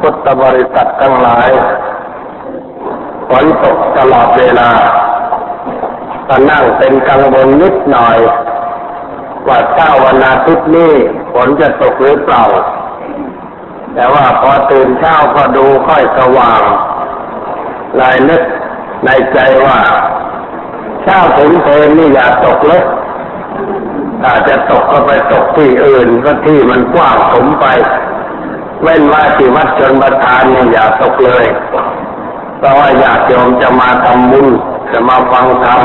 พุทธบริษัททั้งหลายฝนตกตลอดเวลาก็นั่งเป็นกังวลนิดหน่อย ว่าเช้าวันอาทิตย์นี้ฝนจะตกหรือเปล่า แต่ว่าพอตื่นเช้าก็ดูค่อยสว่างลายนึกในใจว่าเช้าถึงเพลนี่อย่าตกเลยถ้าจะตกก็ไปตกที่อื่นก็ที่มันกว้างสมไป เว้นว่าที่วัดชนประทานเนี่ยอย่าตกเลยเพราะว่าญาติโยมจะมาทำบุญจะมาฟังธรรม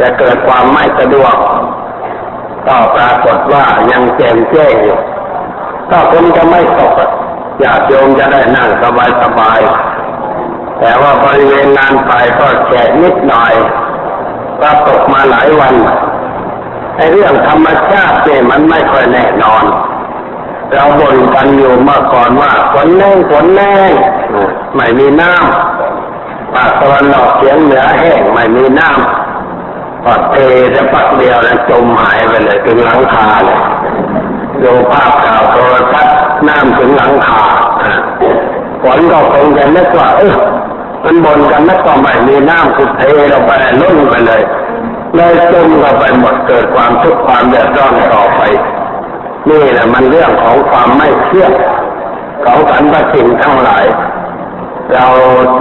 จะเกิดความไม่สะดวกก็ปรากฏว่ายังแจ่มแจ้งอยู่ก็คงจะไม่ตกญาติโยมจะได้นั่งสบายสบาย แต่ว่าบริเวณงานไปก็แฉะนิดหน่อยก็ตกมาหลายวันไอ้เรื่องธรรมชาติเนี่ยมันไม่ค่อยแน่นอน เราบ่นกันอยู่เมื่อก่อนว่าฝนแน่ฝนแน่ไม่มีน้ำภาคตะวันออกเฉียงเหนือแห้งไม่มีน้ำพอเทจะปักเดียวแล้วจมหายไปเลยถึงหลังคาเลยดูภาพข่าวโทรทัศน์น้ำถึงหลังคาฝนก็คงจะนึกว่าเออมันบนกันนักก็ไม่มีน้ำสุดเทเราไปล้นไปเลยเลยจมเราไปหมดเกิดความทุกข์ความเดือดร้อนต่อไป นี่แหละมันเรื่องของความไม่เชื่อของสรรพสิ่งทั้งหลาย เรา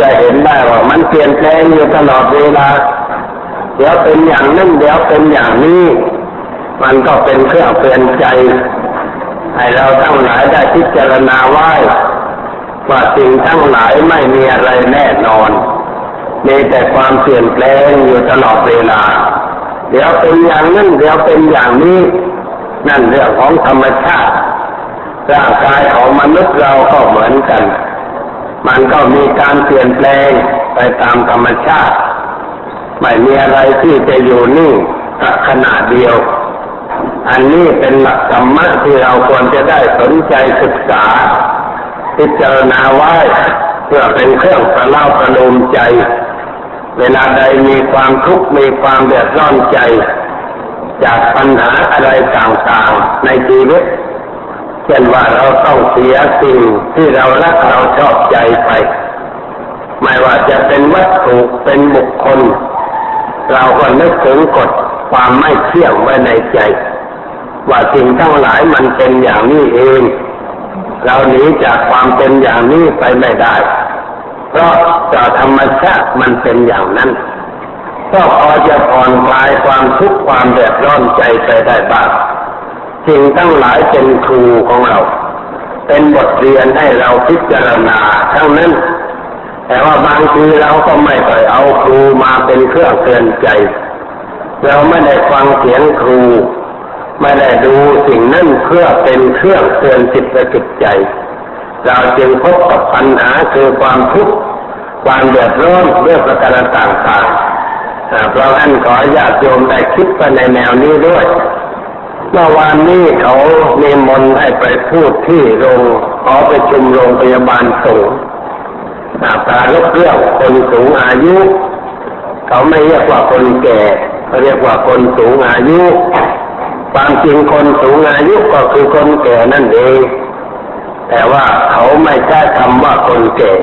จะเห็นได้ว่ามันเปลี่ยนแปลงอยู่ตลอดเวลา เดี๋ยวเป็นอย่างนั้นเดี๋ยวเป็นอย่างนี้ มันก็เป็นเครื่องเตือนใจ ให้เราทั้งหลายได้พิจารณาไว้ว่าสิ่งทั้งหลายไม่มีอะไรแน่นอน มีแต่ความเปลี่ยนแปลงอยู่ตลอดเวลา เดี๋ยวเป็นอย่างนั้นเดี๋ยวเป็นอย่างนี้ นั่นเรื่องของธรรมชาติ ร่างกายของมนุษย์เราก็เหมือนกัน มันก็มีการเปลี่ยนแปลงไปตามธรรมชาติ ไม่มีอะไรที่จะอยู่นิ่งขนาดเดียว อันนี้เป็นหลักธรรมะที่เราควรจะได้สนใจศึกษา พิจารณาไว้เพื่อเป็นเครื่องประเล่าประโลมใจ เวลาใดมีความทุกข์มีความเดือดร้อนใจ จากปัญหาอะไรต่างๆในชีวิตเช่นว่าเราต้องเสียสิ่งที่เรารักเราชอบใจไป ไม่ว่าจะเป็นวัตถุเป็นบุคคล เราก็นึกถึงกฎความไม่เที่ยงไว้ในใจ ว่าสิ่งทั้งหลายมันเป็นอย่างนี้เอง เราหนีจากความเป็นอย่างนี้ไปไม่ได้ เพราะจากธรรมชาติมันเป็นอย่างนั้น ก็พอจะผ่อนคลายความทุกข์ความเดือดร้อนใจไปได้บ้างสิ่งทั้งหลายเป็นครูของเรา เป็นบทเรียนให้เราพิจารณาทั้งนั้น แต่ว่าบางทีเราก็ไม่เคยเอาครูมาเป็นเครื่องเตือนใจ เราไม่ได้ฟังเสียงครู ไม่ได้ดูสิ่งนั้นเพื่อเป็นเครื่องเตือนจิตและจิตใจ เราจึงพบกับปัญหาคือความทุกข์ความเดือดร้อนเรื่องประการต่างๆ เพราะฉะนั้นขอญาติโยมได้คิดไปในแนวนี้ด้วยเมื่อวานนี้เขาเนมนให้ไปพูดที่โรงขอไปชุมโรงพยาบาลสูงปรารบเรื่องคนสูงอายุ เขาไม่เรียกว่าคนแก่เขาเรียกว่าคนสูงอายุ ความจริงคนสูงอายุก็คือคนแก่นั่นเอง แต่ว่าเขาไม่ใช้คำว่าคนแก่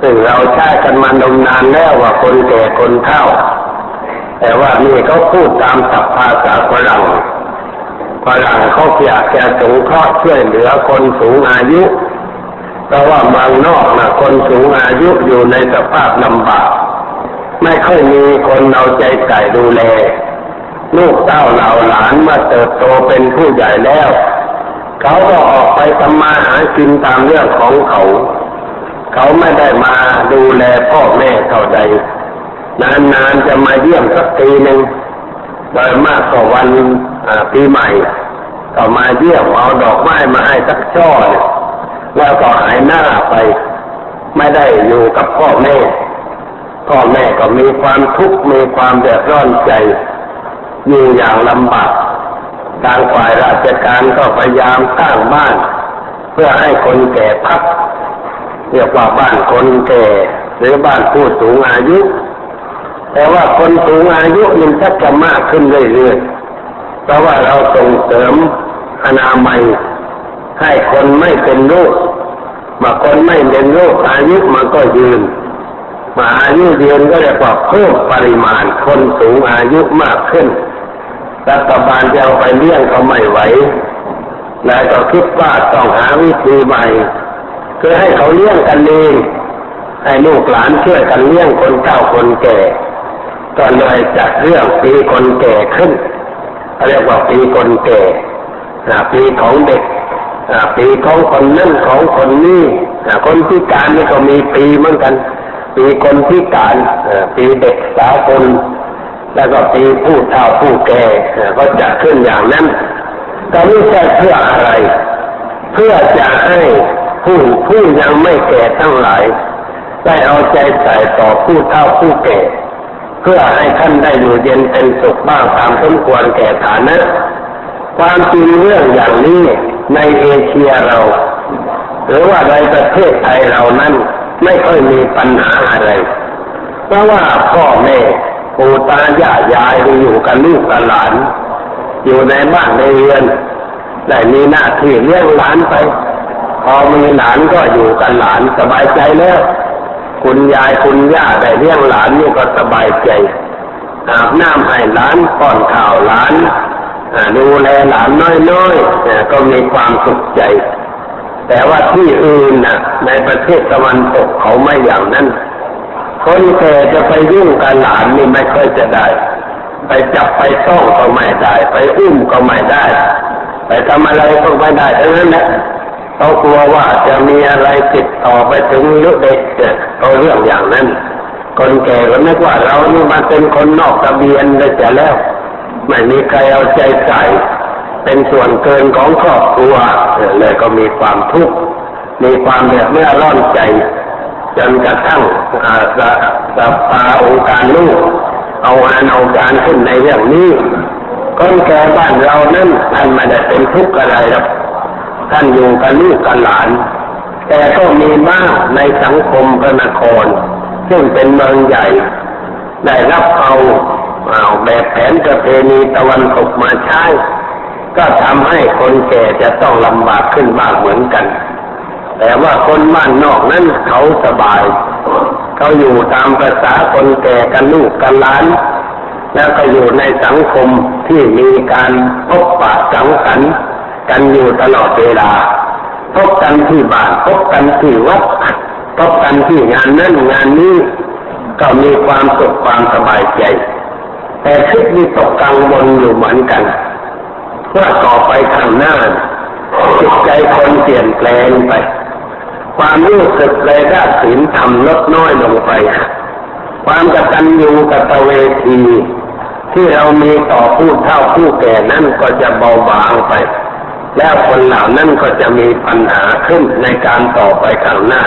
ซึ่งเราใช้กันมานมนานแล้วว่าคนแก่คนเฒ่า แต่ว่านี่เขาพูดตามศัพท์ภาษาฝรั่งฝรั่งเขาอยากจะสงเคราะห์ช่วยเหลือคนสูงอายุเพราะว่าเมืองนอกนะคนสูงอายุอยู่ในสภาพลำบากไม่ค่อยมีคนเอาใจใส่ดูแล ลูกเต้าเหล่าหลานเมื่อเติบโตเป็นผู้ใหญ่แล้ว เขาก็ออกไปทำมาหากินตามเรื่องของเขา เขาไม่ได้มาดูแลพ่อแม่เท่าใด นานๆจะมาเยี่ยมสักทีหนึ่งโดยมากกว่าวันปีใหม่ ก็มาเยี่ยมเอาดอกไม้มาให้สักช่อแล้วก็หายหน้าไป ไม่ได้อยู่กับพ่อแม่พ่อแม่ก็มีความทุกข์มีความเดือดร้อนใจอยู่อย่างลำบากทางฝ่ายราชการก็พยายามสร้างบ้าน เพื่อให้คนแก่พัก เรียกว่าบ้านคนแก่ หรือบ้านผู้สูงอายุ แต่ว่าคนสูงอายุมันชักจะมากขึ้นเรื่อยๆเพราะว่าเราส่งเสริมอนามัยให้คนไม่เป็นโรคบาคนไม่เป็นโรคอายุมันก็ยืนมาอายุยืนก็เรียกว่าเพิ่มปริมาณคนสูงอายุมากขึ้น รัฐบาลจะเอาไปเลี้ยงเขาไม่ไหวแล้วก็คิดว่าต้องหาวิธีใหม่คือให้เขาเลี้ยงกันเองให้ลูกหลานช่วยกันเลี้ยงคนเฒ่าคนแก่ ก็เลยจัดเรื่องปีคนแก่ขึ้น เรียกว่าปีคนแก่ปีของเด็กปีของคนนั่นของคนนี้คนพิการนี่ก็มีปีเหมือนกัน ปีคนพิการปีเด็กสาวคน แล้วก็ปีผู้เฒ่าผู้แก่ก็จะขึ้นอย่างนั้นก็ไม่ใช่เพื่ออะไร เพื่อจะให้ผู้ผู้ยังไม่แก่ทั้งหลาย ได้เอาใจใส่ต่อผู้เฒ่าผู้แก่ พื่อให้ท่านได้อยู่เย็นเป็นสุขบ้างตามสมควรแก่ฐานะ ความจริงเรื่องอย่างนี้ในเอเชียเรา หรือว่าในประเทศไทยเรานั้นไม่ค่อยมีปัญหาอะไร เพราะว่าพ่อแม่ปู่ตายายยายอยู่กับลูกกับหลาน อยู่ในบ้านในเรือนได้มีหน้าที่เลี้ยงหลานไป พอมีหลานก็อยู่กับหลานสบายใจแล้ว คุณยายคุณย่าได้เลี้ยงหลานนี่ก็สบายใจ อาบน้ำให้หลานป้อนข้าวหลานดูแลหลานน้อยๆก็มีความสุขใจ แต่ว่าที่อื่นนะในประเทศตะวันตกเขาไม่อย่างนั้น คนแก่จะไปยุ่งกับหลานนี่ไม่ค่อยจะได้ ไปจับไปต้องก็ไม่ได้ ไปอุ้มก็ไม่ได้ ไปทำอะไรก็ไม่ได้ทั้งนั้นแหละ เขากลัวว่าจะมีอะไรติดต่อไปถึงลูกเด็กเขาเรื่องอย่างนั้น คนแก่ก็นึกว่าเรานี่มาเป็นคนนอกทะเบียนได้จะแล้ว ไม่มีใครเอาใจใส่ เป็นส่วนเกินของครอบครัวเลยก็มีความทุกข์มีความเดือดเมื่อร้อนใจ จนกระทั่งอาสสภาองค์การลูก เอางานเอาการขึ้นในเรื่องนี้คนแก่บ้านเรานั้นท่านไม่ได้เป็นทุกข์อะไรหรอก ท่านอยู่กับลูกกับหลาน แต่ก็มีบ้างในสังคมพระนคร ซึ่งเป็นเมืองใหญ่ ได้รับเอาเอาแบบแผนประเพณีตะวันตกมาใช้ ก็ทำให้คนแก่จะต้องลำบากขึ้นมากเหมือนกัน แต่ว่าคนบ้านนอกนั้นเขาสบาย เขาอยู่ตามภาษาคนแก่กันลูกกันหลานแล้วก็อยู่ในสังคมที่มีการพบปะสังสรรค์ กันอยู่ตลอดเวลา พบกันที่บ้านพบกันที่วัดพบกันที่งานนั้นงานนี้ก็มีความสุขความสบายใจ แต่คิดมีตกกังวลอยู่เหมือนกันว่าต่อไปข้างหน้าจิตใจคนเปลี่ยนแปลงไป ความรู้สึกในด้านศีลธรรมลดน้อยลงไป ความกตัญญูกตเวทีที่เรามีต่อผู้เฒ่าผู้แก่นั้นก็จะเบาบางไป แล้วคนเหล่านั้นก็จะมีปัญหาขึ้นในการต่อไปข้างหน้า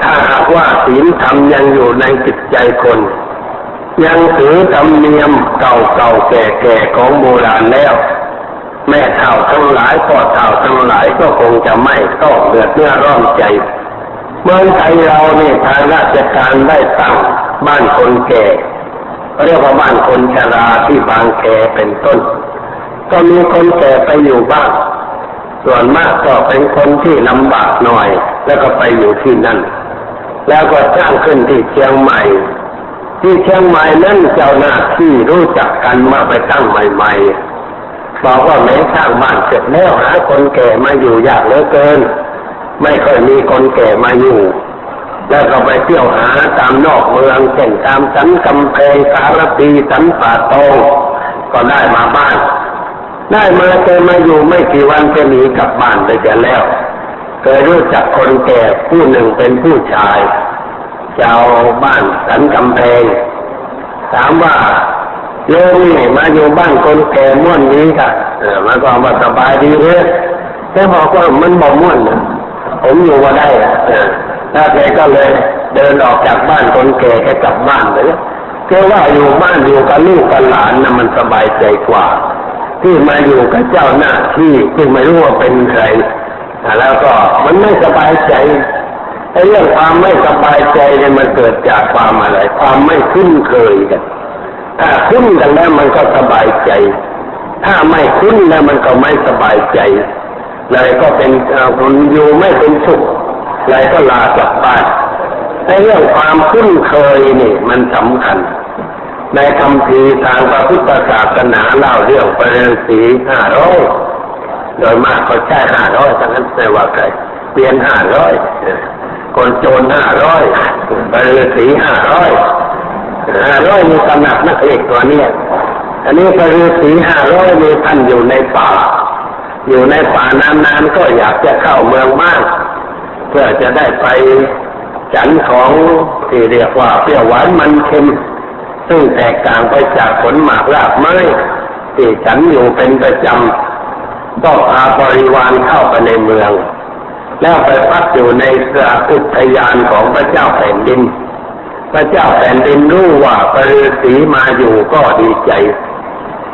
ถ้าหากว่าศีลธรรมยังอยู่ในจิตใจคน ยังถือธรรมเนียมเก่าเก่าแก่แก่ของโบราณแล้ว แม่เท่าทั้งหลายพ่อเท่าทั้งหลายก็คงจะไม่ต้องเดือดเนื้อร้อนใจ เมืองไทยเราเนี่ทางราชการได้ตั้งบ้านคนแก่เรียกว่าบ้านคนชราที่บางแคเป็นต้น ก็มีคนแก่ไปอยู่บ้าง ส่วนมากก็เป็นคนที่ลำบากหน่อย แล้วก็ไปอยู่ที่นั่น แล้วก็สร้างขึ้นที่เชียงใหม่ ที่เชียงใหม่นั้นเจ้าหน้าที่รู้จักกันมาไปตั้งใหม่ๆบอกว่าแม้สร้างบ้านเสร็จแล้วหาคนแก่มาอยู่ยากเหลือเกิน ไม่ค่อยมีคนแก่มาอยู่แล้วก็ไปเที่ยวหาตามนอกเมืองเช่นตามสันกำแพงสารปีสันป่าตองก็ได้มาบ้าน ได้มาเจอมาอยู่ไม่กี่วันจะหนีกลับบ้านไปจะแล้วเคยรู้จักคนแก่ผู้หนึ่งเป็นผู้ชายชาวบ้านสันกำแพงถามว่าโยมนี่มาอยู่บ้านคนแก่ม่วนนี้ค่ะเออมาก็มาสบายดีเลยแต่บอกว่ามันบอกม่วนนะผมอยู่ว่าได้ออถ้าแกก็เลยเดินออกจากบ้านคนแก่แกกลับบ้านเลยแกว่าอยู่บ้านอยู่กับลูกกับหลานนะมันสบายใจกว่า ที่มาอยู่กับเจ้าหน้าที่ที่ไม่รู้ว่าเป็นใครแล้วก็มันไม่สบายใจไอ้เรื่องความไม่สบายใจเนี่ยมันเกิดจากความอะไร ความไม่คุ้นเคยกันถ้าคุ้นกันแล้วมันก็สบายใจ ถ้าไม่คุ้นแล้วมันก็ไม่สบายใจเลยก็เป็นคนอยู่ไม่เป็นสุขเลยก็ลากลับบ้านในเรื่องความคุ้นเคยนี่มันสำคัญ ในคำพีทางพระพุทธศาสนาเล่าเรื่องปริสีห้าร้อยโดยมากเขาใช้ห้าร้อยทั้งนั้นไม่ว่าใครเปลี่ยนห้าร้อยคนโจรห้าร้อยปริสีห้าร้อยห้าร้อยมีตำหนักนักเอกตัวเนี้ยอันนี้ปริสีห้าร้อยมีท่านอยู่ในป่า อยู่ในป่านานๆก็อยากจะเข้าเมืองมาก เพื่อจะได้ไปฉันของที่เรียกว่าเปรี้ยวหวานมันเค็ม ซึ่งแตกต่างไปจากผลหมากรากไม้ที่ฉันอยู่เป็นประจำต้องพาบริวารเข้าไปในเมือง แล้วไปพักอยู่ในสระอุทยานของพระเจ้าแผ่นดิน พระเจ้าแผ่นดินรู้ว่าปริสีมาอยู่ก็ดีใจ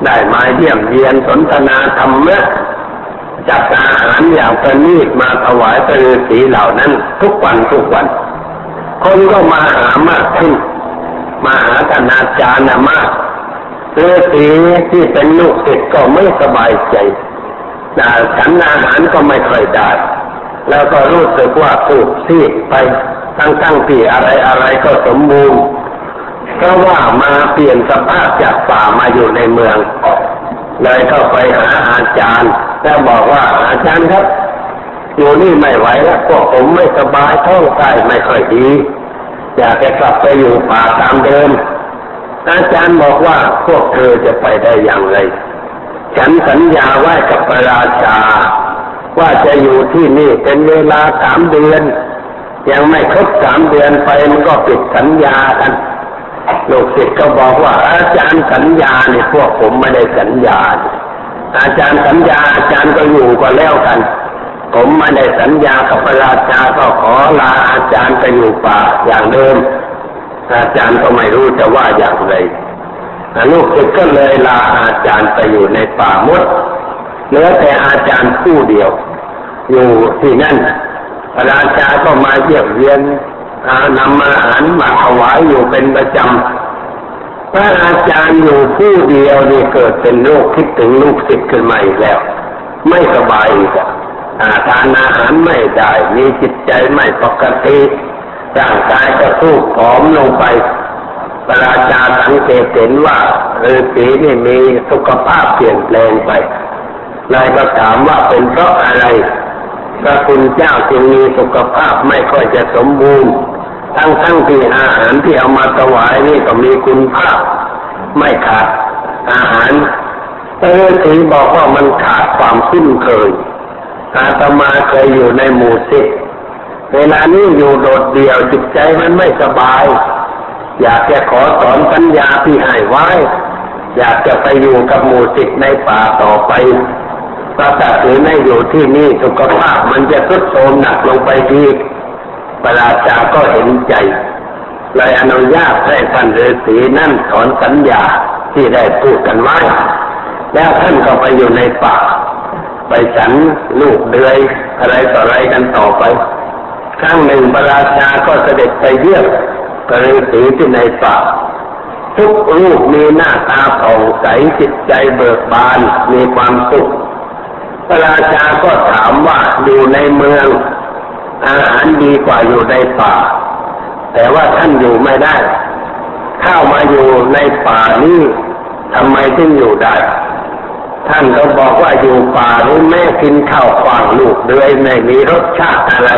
ได้มาเยี่ยมเยียนสนทนาธรรมะจัดอาหารอย่างประณีตมาถวายปริสีเหล่านั้นทุกวันทุกวัน คนก็มาหามากขึ้น มาหาคณาจารย์มากฤาษีที่เป็นลูกศิษย์ก็ไม่สบายใจฉันอาหารก็ไม่ค่อยได้แล้วก็รู้สึกว่าถูกซีดไปตั้งตั้งที่อะไรอะไรก็สมบูรณ์เพราะว่ามาเปลี่ยนสภาพจากป่ามาอยู่ในเมืองเลยเข้าไปหาอาจารย์ แล้วบอกว่าอาจารย์ครับ อยู่นี่ไม่ไหวแล้วพวกผมไม่สบายท้องไส้ไม่ค่อยดี อยากจะกลับไปอยู่ป่าตามเดิม อาจารย์บอกว่าพวกเธอจะไปได้อย่างไร ฉันสัญญาไว้กับพระราชา ว่าจะอยู่ที่นี่เป็นเวลาสามเดือน ยังไม่ครบสามเดือนไปมันก็ปิดสัญญากันลูกศิษย์ก็บอกว่า อาจารย์สัญญาเนี่ยพวกผมไม่ได้สัญญา อาจารย์สัญญาอาจารย์ก็อยู่ก็แล้วกัน ผมไม่ได้สัญญากับพระราชาก็ขอลาอาจารย์ไปอยู่ป่าอย่างเดิม อาจารย์ก็ไม่รู้จะว่าอย่างไรลูกศิษย์ก็เลยลาอาจารย์ไปอยู่ในป่ามดเหลือแต่อาจารย์ผู้เดียว อยู่ที่นั่นพระราชาก็มาเยี่ยมเยียนนำอาหารมาถวายอยู่เป็นประจำพระอาจารย์อยู่ผู้เดียวนี่เกิดเป็นโรคคิดถึงลูกศิษย์ขึ้นมาอีกแล้ว ไม่สบายอีก ทานอาหารไม่ได้มีจิตใจไม่ปกติร่างกายก็สู้ผอมลงไปพระราชาสังเกตเห็นว่าฤาษีนี่มีสุขภาพเปลี่ยนแปลงไปนายก็ถามว่าเป็นเพราะอะไรพระคุณเจ้าจึงมีสุขภาพไม่ค่อยจะสมบูรณ์ ทั้งทั้งที่อาหารที่เอามาถวายนี่ก็มีคุณภาพ ไม่ขาดอาหารแต่ฤาษีบอกว่ามันขาดความคุ้นเคย อาตมาเคยอยู่ในหมู่สิเวลานี้อยู่โดดเดี่ยวจิตใจมันไม่สบาย อยากจะขอสอนสัญญาที่ให้ไว้ อยากจะไปอยู่กับหมู่สิทในป่าต่อไปถ้าตัดหรือไม่อยู่ที่นี่สุขภาพมันจะทรุดโทรมหนักลงไปทีพระราชาก็เห็นใจเลยอนุญาตให้ท่านฤาษีนั่นถอนสัญญาที่ได้พูดกันไว้ แล้วท่านก็ไปอยู่ในป่า ไปฉันลูกเดือยอะไรต่ออะไรกันต่อไป ครั้งหนึ่งพระราชาก็เสด็จไปเยี่ยมพระฤาษีที่ในป่าทุกรูปมีหน้าตาผ่องใสจิตใจเบิกบานมีความสุข พระราชาก็ถามว่าอยู่ในเมือง อาหารดีกว่าอยู่ในป่า แต่ว่าท่านอยู่ไม่ได้ เข้ามาอยู่ในป่านี้ทำไมถึงอยู่ได้ ท่านก็บอกว่าอยู่ป่านี้แม่กินข้าวฟางลูกเลยไม่มีรสชาติอะไร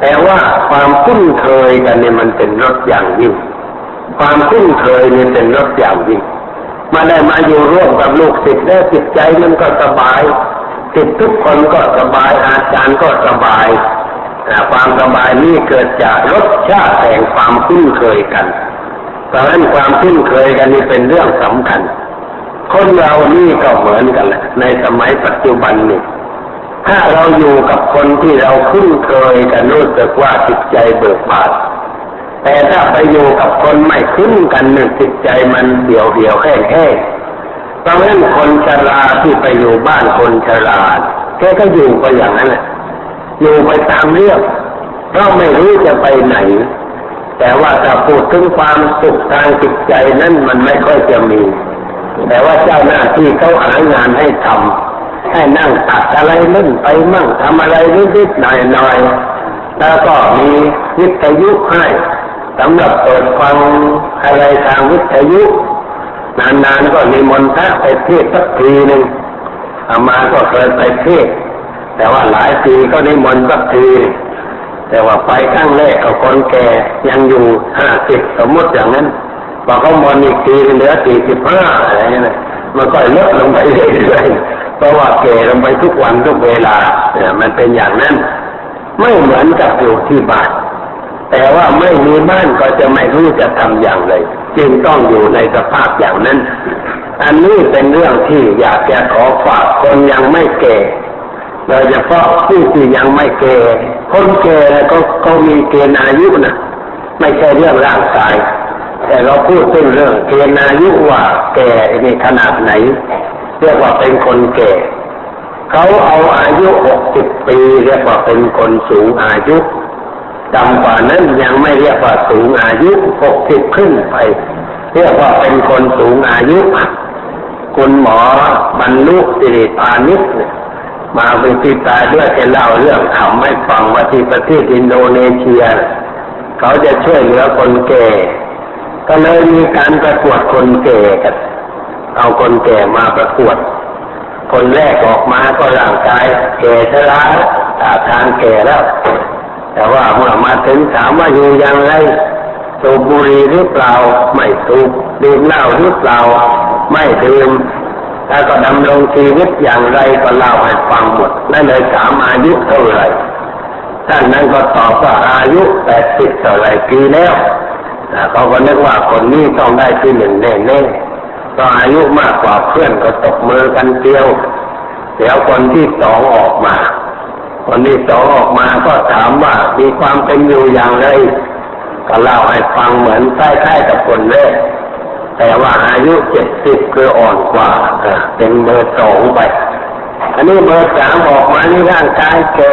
แต่ว่าความคุ้นเคยกันเนี่ยมันเป็นรสอย่างยิ่ง ความคุ้นเคยเนี่ยเป็นรสอย่างยิ่ง มาได้มาอยู่ร่วมกับลูกศิษย์แล้วจิตใจมันก็สบายศิษย์ทุกคนก็สบายอาจารย์ก็สบายความสบายนี้เกิดจากรสชาติแห่งความคุ้นเคยกันเพราะฉะนั้นความคุ้นเคยกันนี่เป็นเรื่องสำคัญ คนเรานี่ก็เหมือนกันแหละในสมัยปัจจุบันนี้ถ้าเราอยู่กับคนที่เราคุ้นเคยกันรู้สึกว่าจิตใจเบิกบานแต่ถ้าไปอยู่กับคนไม่คุ้นกันหนึ่งจิตใจมันเดี่ยวเดี่ยวแห้งแห้งเพราะฉะนั้นคนชราที่ไปอยู่บ้านคนชราแกก็อยู่ไปอย่างนั้นแหละอยู่ไปตามเรื่องเราไม่รู้จะไปไหน แต่ว่าถ้าพูดถึงความสุขทางจิตใจนั้นมันไม่ค่อยจะมี แต่ว่าเจ้าหน้าที่เขาหางานให้ทำให้นั่งตัดอะไรเล่นไปมั่งทำอะไรนิดๆหน่อยๆแล้วก็มีวิทยุให้สำหรับเปิดฟังอะไรทางวิทยุ นานๆก็มีมนต์พระไปเทศสักทีหนึ่งอามาก็เคยไปเทศแต่ว่าหลายปีก็นิมนต์สักทีแต่ว่าไปครั้งแรกกับคนแก่ยังอยู่ห้าสิบสมมติอย่างนั้น พอเขามนอีกทีเหลือสี่สิบห้าอะไรเงี้ยมันก็ลดลงไปเรื่อยๆเพราะว่าแก่ลงไปทุกวันทุกเวลาเนี่ยมันเป็นอย่างนั้นไม่เหมือนกับอยู่ที่บ้านแต่ว่าไม่มีบ้านก็จะไม่รู้จะทำอย่างไรจึงต้องอยู่ในสภาพอย่างนั้น อันนี้เป็นเรื่องที่อยากจะขอฝากคนยังไม่แก่โดยเฉพาะผู้ที่ยังไม่แก่คนแก่ก็ก็มีเกณฑ์อายุนะไม่ใช่เรื่องร่างกาย แต่เราพูดถึงเรื่องเกณฑ์อายุว่าแก่ในขนาดไหน เรียกว่าเป็นคนแก่ เขาเอาอายุหกสิบปีเรียกว่าเป็นคนสูงอายุต่ำกว่านั้นยังไม่เรียกว่าสูงอายุหกสิบขึ้นไป เรียกว่าเป็นคนสูงอายุคุณหมอบรรลุสิริพานิชมาเป็นที่ตายด้วยจะเล่าเรื่องเขาไม่ฟังว่าที่ประเทศอินโดนีเซีย เขาจะช่วยเหลือคนแก่ ก็เลยมีการประกวดคนแก่กันเอาคนแก่มาประกวด คนแรกออกมาก็ร่างกายแก่ชราอาทางแก่แล้ว แต่ว่าเมื่อมาถึงถามว่าอยู่อย่างไรสูบบุหรี่หรือเปล่า ไม่สูบดื่มเหล้าหรือเปล่า ไม่ดื่มแล้วก็ดำรงชีวิตอย่างไรก็เล่าให้ฟังหมดนั่นเลยถามอายุเท่าไหร่ท่านนั้นก็ตอบว่าอายุแปดสิบเท่าไรปีแล้ว เขาก็นึกว่าคนนี้ต้องได้ที่หนึ่งแน่ๆก็อายุมากกว่าเพื่อนก็ตกมือกันเดียวเดี๋ยวคนที่สองออกมา คนที่สองออกมาก็ถามว่ามีความเป็นอยู่อย่างไร ก็เล่าให้ฟังเหมือนใกล้ๆกับคนแรกแต่ว่าอายุเจ็ดสิบคืออ่อนกว่าเป็นเบอร์สองไป อันนี้เบอร์สามออกมานี่ร่างกายแก่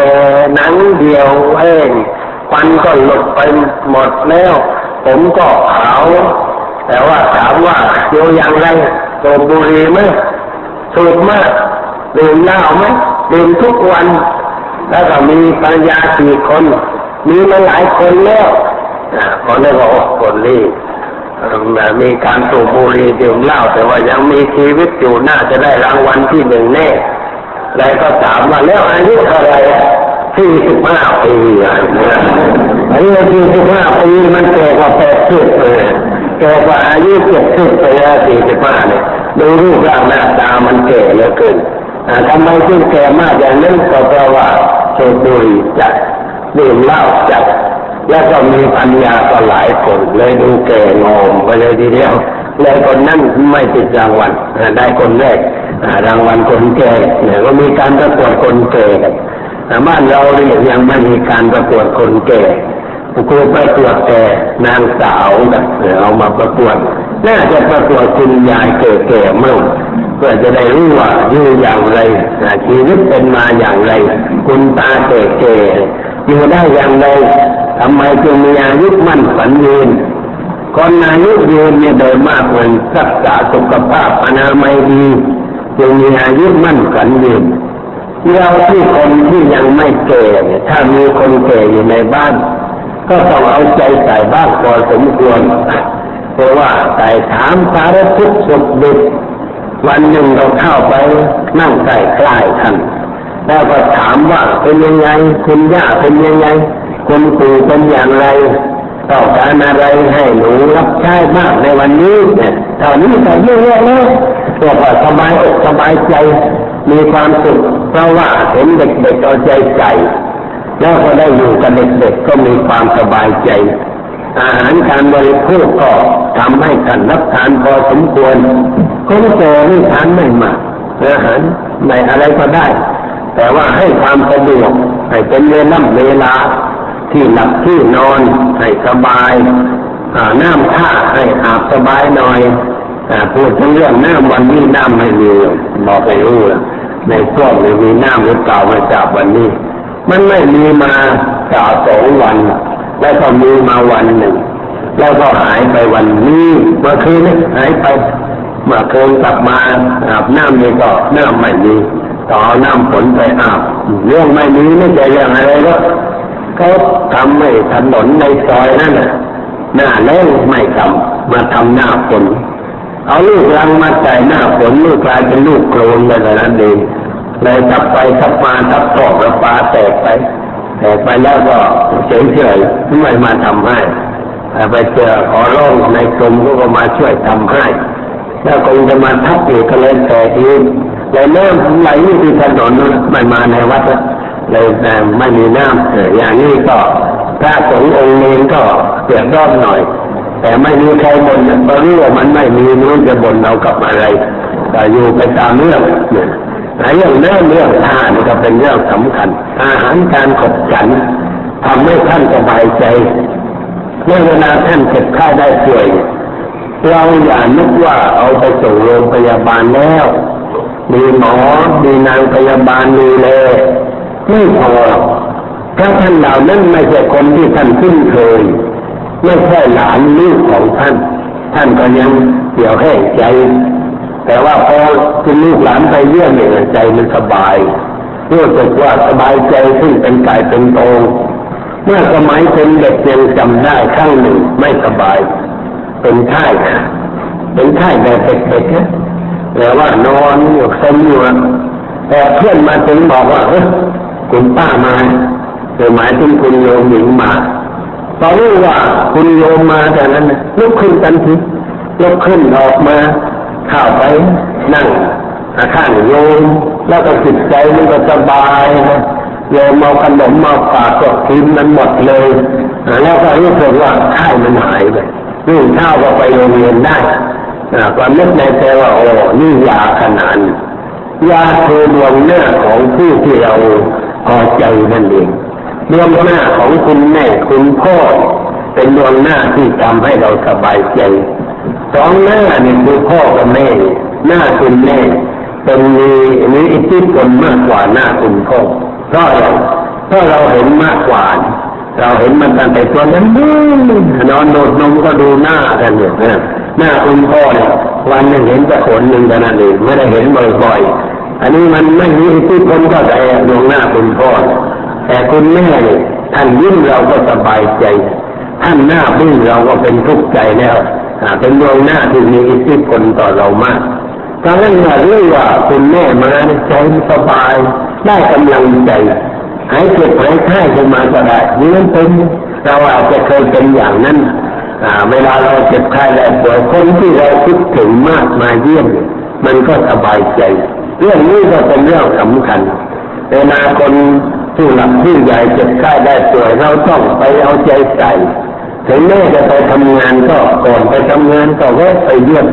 หนังเดียวเองควันก็หลุดไปหมดแล้ว ผมก็ขาว แต่ว่าถามว่าอยู่อย่างไรโดนบุหรี่ไหมสูบมากดื่มเหล้าไหมดื่มทุกวัน แล้วก็มีภรรยาสี่คน มีมาหลายคนแล้วขอได้บอกคนนี้มีการสูบบุหรี่ดื่มเหล้าแต่ว่ายังมีชีวิตอยู่น่าจะได้รางวัลที่หนึ่งแน่แล้วก็ถามว่าแล้วอายุเท่าไหร่ สี่สิบห้าปีอายุสี่สิบห้าปีมันแก่กว่าแปดสิบเลยแก่กว่าอายุเจ็ดสิบไปแล้วสี่สิบห้าเนี่ยดูรูปร่างหน้าตามันแก่เหลือเกินทำไมจึงแก่มากอย่างนั้นก็เพราะว่าสูบบุหรี่จัดดื่มเหล้าจัดแล้วก็มีปัญญาก็หลายคนเลยดูแก่งอมไปเลยทีเดียวเลยคนนั้นไม่ติดรางวัลได้คนแรกรางวัลคนแก่เนี่ยก็มีการประกวดคนแก่ แต่บ้านเราเนี่ยยังไม่มีการประกวดคนแก่ครูประกวดแต่นางสาวแบบเอามาประกวดน่าจะประกวดคุณยายแก่ๆมั่งเพื่อจะได้รู้ว่าอยู่อย่างไรชีวิตเป็นมาอย่างไร คุณตาแก่ๆอยู่ได้อย่างไรทำไมจึงมีอายุมั่นฝันยืนคนอายุยืนเนี่ยโดยมากมันรักษาสุขภาพอนามัยดีจึงมีอายุมั่นฝันยืน เราที่คนที่ยังไม่แก่เนี่ยถ้ามีคนแก่อยู่ในบ้าน ก็ต้องเอาใจใส่บ้างพอสมควร เพราะว่าใส่ถามสารทุกข์สุขดิบวันหนึ่งเราเข้าไปนั่งใกล้ใกล้ท่านแล้วก็ถามว่าเป็นยังไง คุณย่าเป็นยังไง คุณปู่เป็นอย่างไรต้องการอะไรให้หนูรับใช้บ้างในวันนี้เนี่ยตอนนี้แต่เยอะแล้วเรียกว่าสบายอกสบายใจมีความสุข เพราะว่าเห็นเด็กๆเอาใจใส่แล้วก็ได้อยู่กับเด็กๆก็มีความสบายใจ อาหารการบริโภคก็ทำให้ท่านรับทานพอสมควรคนแก่นี่ทานไม่มากอาหารในอะไรก็ได้ แต่ว่าให้ความสะดวกให้เป็นเวลาเวลาที่หลับที่นอนให้สบายน้ำท่าให้อาบสบายหน่อยพูดถึงเรื่องน้ำวันนี้น้ำไม่มีบอกไปรู้ ในพวกนี้มีน้ำหรือเปล่ามาจากวันนี้ มันไม่มีมาจากสองวัน แล้วก็มีมาวันหนึ่ง แล้วก็หายไปวันนี้เมื่อคืนนี้หายไปเมื่อคืนกลับมาอาบน้ำนี่ก็น้ำไม่มีต่อน้ำฝนไปอาบเรื่องไม่มีไม่ใช่เรื่องอะไรแล้วเขาทำให้ถนนในซอยนั่นน่ะหน้าแล้งไม่ทำมาทำหน้าฝน เอาลูกรังมาใส่หน้าฝนลูกกลายเป็นลูกโคลนไปแต่นั้นเองเลยทับไปทับมาทับท่อประปาแตกไปแตกไปแล้วก็เฉยเฉยไม่มาทำให้ไปเจอขอร้องในกรมก็มาช่วยทำให้แล้วคงจะมาทับอีกก็เลยแตกอีกเลยเริ่มไหลที่ถนนไม่มาในวัดเลยแต่ไม่มีน้ำอย่างนี้ก็พระสงฆ์องค์นี้ก็เสียร้อนหน่อย แต่ไม่มีใครบ่นเพราะรู้ว่ามันไม่มีนู้นจะบ่นเรากับอะไรแต่อยู่ไปตามเรื่องเนี่ยเรื่องเรื่องเรื่องทานก็เป็นเรื่องสำคัญ อาหารการขบฉันทำให้ท่านสบายใจเมื่อเวลาท่านเจ็บไข้ได้ป่วยเราอย่านึกว่าเอาไปส่งโรงพยาบาลแล้ว มีหมอ มีนางพยาบาลดูแลไม่พอถ้าท่านเหล่านั้นไม่ใช่คนที่ท่านคุ้นเคย ไม่ใช่หลานลูกของท่าน ท่านก็ยังเสียวแห้งใจ แต่ว่าพอคุณลูกหลานไปเยี่ยมเนี่ยใจมันสบายรู้สึกว่าสบายใจขึ้นเป็นกายเป็นโตเมื่อสมัยเป็นเด็กยังจำได้ครั้งหนึ่งไม่สบาย เป็นไข้เป็นไข้แบบเด็กๆนะแต่ว่านอนอยู่ซมอยู่แต่เพื่อนมาถึงบอกว่าเออคุณป้ามาหมายถึงคุณโยมหญิงมา พอรู้ว่าคุณโยมมาแต่นั้นลุกขึ้นทันทีลุกขึ้นออกมาเข้าไปนั่งข้างโยมแล้วก็จิตใจมันก็สบายนะโยมเอาขนมมาฝากก็กินมันหมดเลยแล้วก็รู้สึกว่าข้มันหายไปรุ่เช้าก็ไปโรงเรียนได้ความนึกในใจว่าโอ้นี่ยาขนาดยาคือดวงหน้าของผู้ที่เราพอใจนั่นเอง ดวงหน้าของคุณแม่คุณพ่อเป็นดวงหน้าที่ทำให้เราสบายใจสองหน้าเนี่ยคือพ่อกับแม่ หน้าคุณแม่เป็นมีมีอิทธิพลมากกว่าหน้าคุณพ่อเพราะอะไรเพราะเราเห็นมากกว่า เราเห็นมันตั้งแต่ตัวนั้นนอนโดดนมก็ดูหน้ากันอยู่นะหน้าคุณพ่อเนี่ยวันหนึ่งเห็นแต่คนหนึ่งแต่นั้นเองไม่ได้เห็นบ่อยๆอันนี้มันไม่มีอิทธิพลก็แต่ดวงหน้าคุณพ่อ แต่คุณแม่เนี่ยท่านยิ้มเราก็สบายใจ ท่านหน้าบึ้งเราก็เป็นทุกข์ใจแล้วเป็นดวงหน้าที่มีอิทธิพลต่อเรามากดังนั้นอย่าเรื่องว่าคุณแม่มาใจสบาย ได้กำลังใจหายเจ็บหายไข้ขึ้นมาก็ได้นี่มันเป็นเราอาจจะเคยเป็นอย่างนั้นเวลาเราเจ็บไข้และป่วยคนที่เราคิดถึงมากมาเยี่ยม มันก็สบายใจ เรื่องนี้ก็เป็นเรื่องสำคัญ เวลาคน ผู้หลักผู้ใหญ่เจ็บไข้ได้ป่วยเราต้องไปเอาใจใส่ถึงแม้จะไปทำงานก็ก่อนไปทำงานก็แวะไปเยี่ยม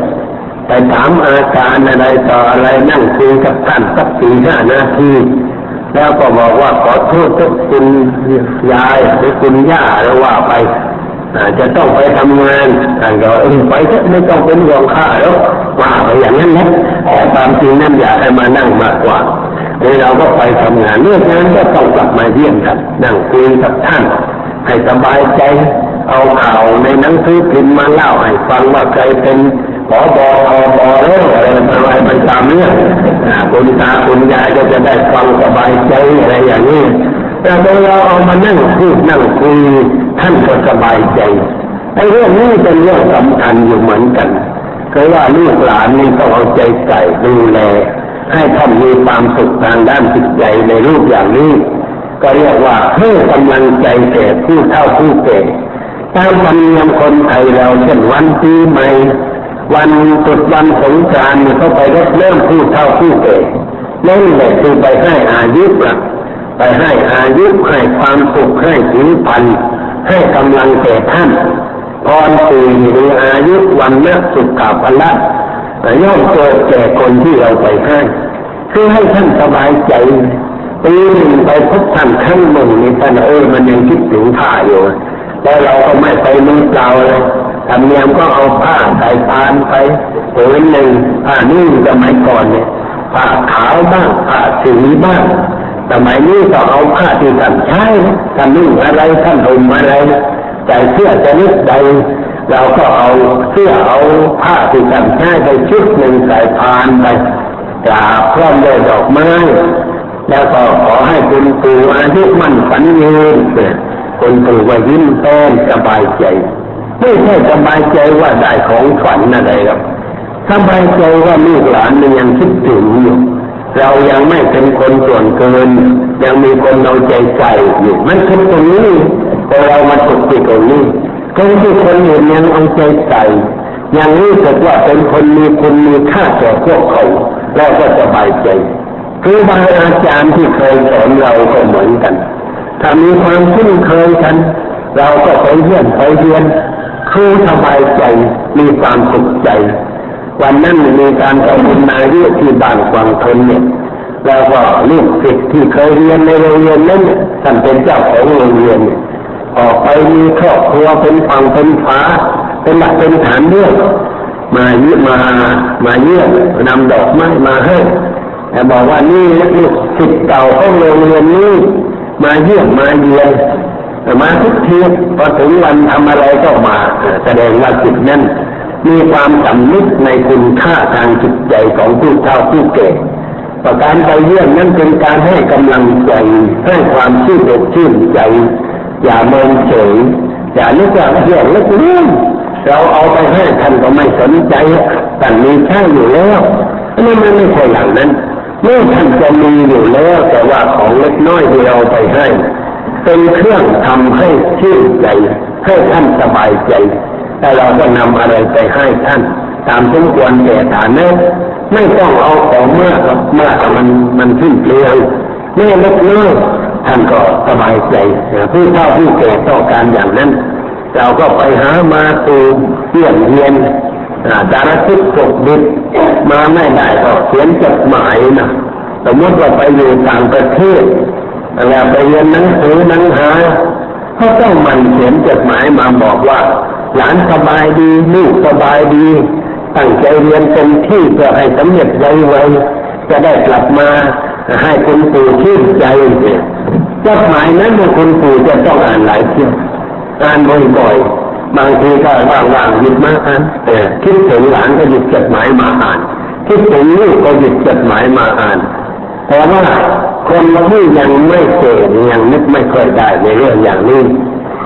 ไปถามอาการอะไรต่ออะไรนั่งคุยกับท่านสักสี่ห้านาทีแล้วก็บอกว่าขอโทษทุกคุณยายหรือคุณย่าแล้วว่าไปจะต้องไปทำงานท่านก็เออไปเถอะไม่ต้องเป็นห่วงข้าแล้วว่าไปอย่างนั้นนะแต่ตามจริงนั่นอยากให้มานั่งมากกว่า เราก็ไปทำงานเรื่องนั้นก็ต้องกลับมาเยี่ยมกันนั่งคุยกับท่าน ให้สบายใจ เอาข่าวในหนังสือพิมพ์มาเล่าให้ฟังว่าใครเป็นขอบอทอบอแล้วอะไรอะไรไปตามเรื่องคุณตาคุณยายก็จะได้ฟังสบายใจอะไรอย่างนี้แต่เวลาเอามานั่งพูดนั่งคุยท่านก็สบายใจไอ้เรื่องนี้เป็นเรื่องสำคัญอยู่เหมือนกัน เคือว่าลูกหลานนี่ต้องเอาใจใส่ดูแล ให้ท่านมีความสุขทางด้านจิตใจในรูปอย่างนี้ ก็เรียกว่าเพื่อกำลังใจแก่ผู้เฒ่าผู้แก่ตามธรรมเนียมคนไทยเราเช่นวันปีใหม่ วันสุดวันสงกรานต์เขาไปรดเริ่มผู้เฒ่าผู้แก่นั่นแหละคือไปให้อายุละไปให้อายุให้ความสุขให้ผิวพรรณให้กำลังแก่ท่านพรสี่หรืออายุวันนักสุขภาละ ย่อมเกิดแก่คนที่เราไปให้คือให้ท่านสบายใจปีหนึ่งไปพบท่านครั้งหนึ่งนี่ท่านเออมันยังคิดถึงผ้าอยู่แล้วเราก็ไม่ไปมือเปล่าเลยทำเนียมก็เอาผ้าใส่ปานไปผืนหนึ่งผ้านี่สมัยก่อนเนี่ยผ้าขาวบ้างผ้าสีบ้างสมัยนี้ก็เอาผ้าที่ท่านใช้ท่านนุ่งอะไรท่านห่มอะไรใส่เสื้อจะนิดใด เราก็เอาเสื้อเอาผ้าที่ท่านใช้ไปชุดหนึ่งใส่พานไปกราบพร้อมด้วยดอกไม้ แล้วก็ขอให้คุณปู่อายุมั่นฝันยืนคนถูกว่ายิ้มแต้มสบายใจไม่ใช่สบายใจว่าได้ของฝันอะไรหรอกสบายใจว่าลูกหลานมันยังคิดถึงอยู่เรายังไม่เป็นคนส่วนเกิน ยังมีคนเอาใจใส่อยู่มันคิดตรงนี้พอเรามาถูกติดตรงนี้ คนที่คนอื่นยังเอาใจใส่ยังรู้สึกว่าเป็นคนมีคุณมีค่าแก่พวกเขาเราก็สบายใจคือบางอาจารย์ที่เคยสอนเราก็เหมือนกัน ถ้ามีความคุ้นเคยกัน เราก็ไปเยี่ยมไปเรียนคือสบายใจมีความสุขใจ วันนั้นมีการสมนาเรื่อที่บ้านกวางทนเนี่ยแล้วก็ลูกศิษย์ที่เคยเรียนในโรงเรียนนั้นท่านเป็นเจ้าของโรงเรียนเนี่ย ออกไปมีครอบครัวเป็นฝั่งเป็นฝาเป็นหลักเป็นฐานเรื่องมาเยี่ยมามาเยี่ยมนำดอกไม้มาให้แต่บอกว่านี่ลูกศิษย์เก่าของโรงเรียนนี้มาเยี่ยมมาเยียนมาทุกทีพอถึงวันทำอะไรก็มาแสดงว่าจิตนั้นมีความสำนึกในคุณค่าทางจิตใจของผู้เฒ่าผู้แก่ประการไปเยี่ยมนั้นเป็นการให้กำลังใจให้ความชื่นอกชื่นใจ อย่าเมองเฉยอย่านึกว่าเรื่องเล็กน้อยเราเอาไปให้ท่านก็ไม่สนใจท่านมีใช่อยู่แล้วนี่มันไม่ใช่อย่างนั้นเมื่อท่านจะมีอยู่แล้ว แต่ว่าของเล็กน้อยที่เราไปให้ เป็นเครื่องทำให้ชื่นใจ ให้ท่านสบายใจแต่เราก็นำอะไรไปให้ท่าน ตามสมควรแก่ฐานะไม่ต้องเอาของมากมากมันมันขึ้นเปลี่ยนไม่เล็กน้อย ท่านก็สบายใจผู้เฒ่าผู้แก่ต้องการอย่างนั้น เราก็ไปหามาตูเยี่ยมเยียนดารทุกตกดิบมาไม่ได้ก็เขียนจดหมายนะสมมติว่าไปอยู่ต่างประเทศแล้วไปเรียนหนังสือหนังหาก็ต้องมันเขียนจดหมายมาบอกว่า หลานสบายดีลูกสบายดีตั้งใจเรียนเต็มที่เพื่อให้สำเร็จไวๆจะได้กลับมา ให้คุณปู่ชื่นใจเนี่ยจดหมายนั้นคุณปู่จะต้องอ่านหลายเที่ยวอ่านบ่อยๆบางทีก็ว่างๆหยิบมาอ่านแต่คิดถึงหลานก็หยิบจดหมายมาอ่านคิดถึงลูกก็หยิบจดหมายมาอ่านแต่ว่าคนที่ยังไม่เกิดยังนึกไม่ค่อยได้ในเรื่องอย่างนี้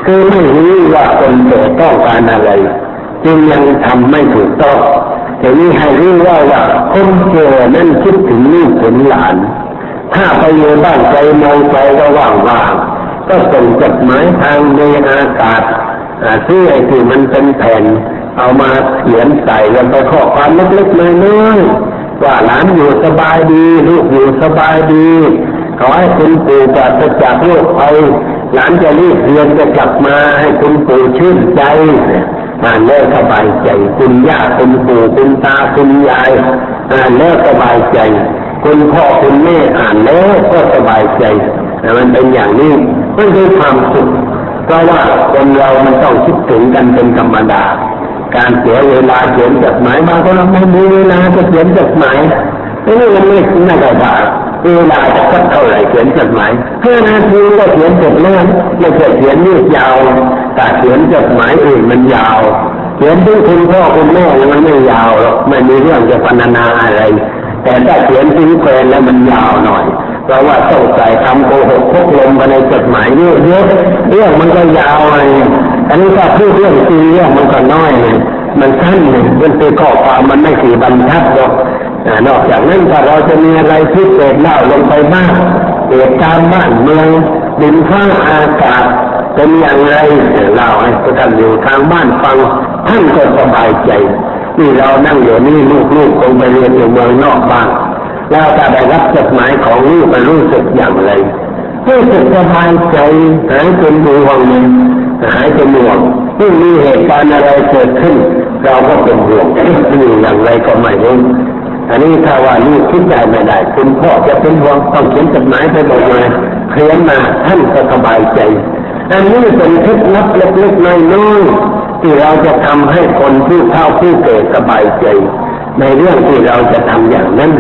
คือไม่รู้ว่าคนเกิดต้องการอะไร จึงยังทำไม่ถูกต้องแต่นี้ให้รู้ว่าว่าคนเกิดนั่นคิดถึงลูกถึงหลาน ถ้าไปอยู่บ้านใจมองไปก็ว่างว่างก็ส่งจดหมายทางในอากาศที่ไอ้ที่มันเป็นแผ่นเอามาเขียนใส่ลงไปข้อความเล็กๆน้อยๆว่าหลานอยู่สบายดี ลูกอยู่สบายดีขอให้คุณปู่ปราศจากโรคภัยหลานจะรีบเรียนจะกลับมาให้คุณปู่ชื่นใจอ่านแล้วสบายใจ คุณย่าคุณปู่คุณตาคุณยายอ่านแล้วสบายใจ คุณพ่อคุณแม่อ่านแล้วก็สบายใจแต่มันเป็นอย่างนี้มันคือความสุขเพราะว่าคนเรามันต้องคิดถึงกันเป็นธรรมดา การเสียเวลาเขียนจดหมายบางคนไม่มีเวลาจะเขียนจดหมายนี่มันไม่ไม่ได้บาเวลาจะสักเท่าไหร่เขียนจดหมายเพื่อนาทีก็เขียนจดแล้วไม่ใช่เขียนยืดยาวแต่เขียนจดหมายอื่นมันยาวเขียนถึงคุณพ่อคุณแม่มันไม่ยาวหรอกไม่มีเรื่องจะพรรณนาอะไร แต่ถ้าเขียนถึงแฟนแล้วมันยาวหน่อยเพราะว่าต้องใส่คำโกหกพกลมมาในจดหมายเยอะเยอะเรื่องมันก็ยาวไงอันนี้ถ้าพูดเรื่องจริงเรื่องมันก็น้อยเลยมันสั้นเลยมันเป็นข้อความมันไม่สี่บรรทัดหรอกนอกจากนั้นถ้าเราจะมีอะไรพิเศษเล่าลงไปบ้างเหตุการณ์บ้านเมืองดินฟ้าอากาศเป็นอย่างไรเล่าให้ท่านอยู่ทางบ้านฟังท่านก็สบายใจ นี่เรานั่งอยู่นี่ลูกๆคงไปเรียนอยู่เมืองนอกบ้างแล้วถ้าได้รับจดหมายของลูกมันรู้สึกอย่างไรรู้สึกสบายใจหายเป็นห่วงหายเป็นห่วงที่มีเหตุการณ์อะไรเกิดขึ้น เราก็เป็นห่วงอยู่อย่างไรก็ไม่รู้อันนี้ถ้าว่าลูกคิดใจไม่ได้คุณพ่อจะเป็นห่วงต้องเขียนจดหมายไปบอกมาเขียนมาท่านก็สบายใจอันนี้เป็นเคล็ดลับเล็กๆน้อยๆ ที่เราจะทำให้คนผู้เฒ่าผู้เกิดสบายใจ ในเรื่องที่เราจะทำอย่างนั้น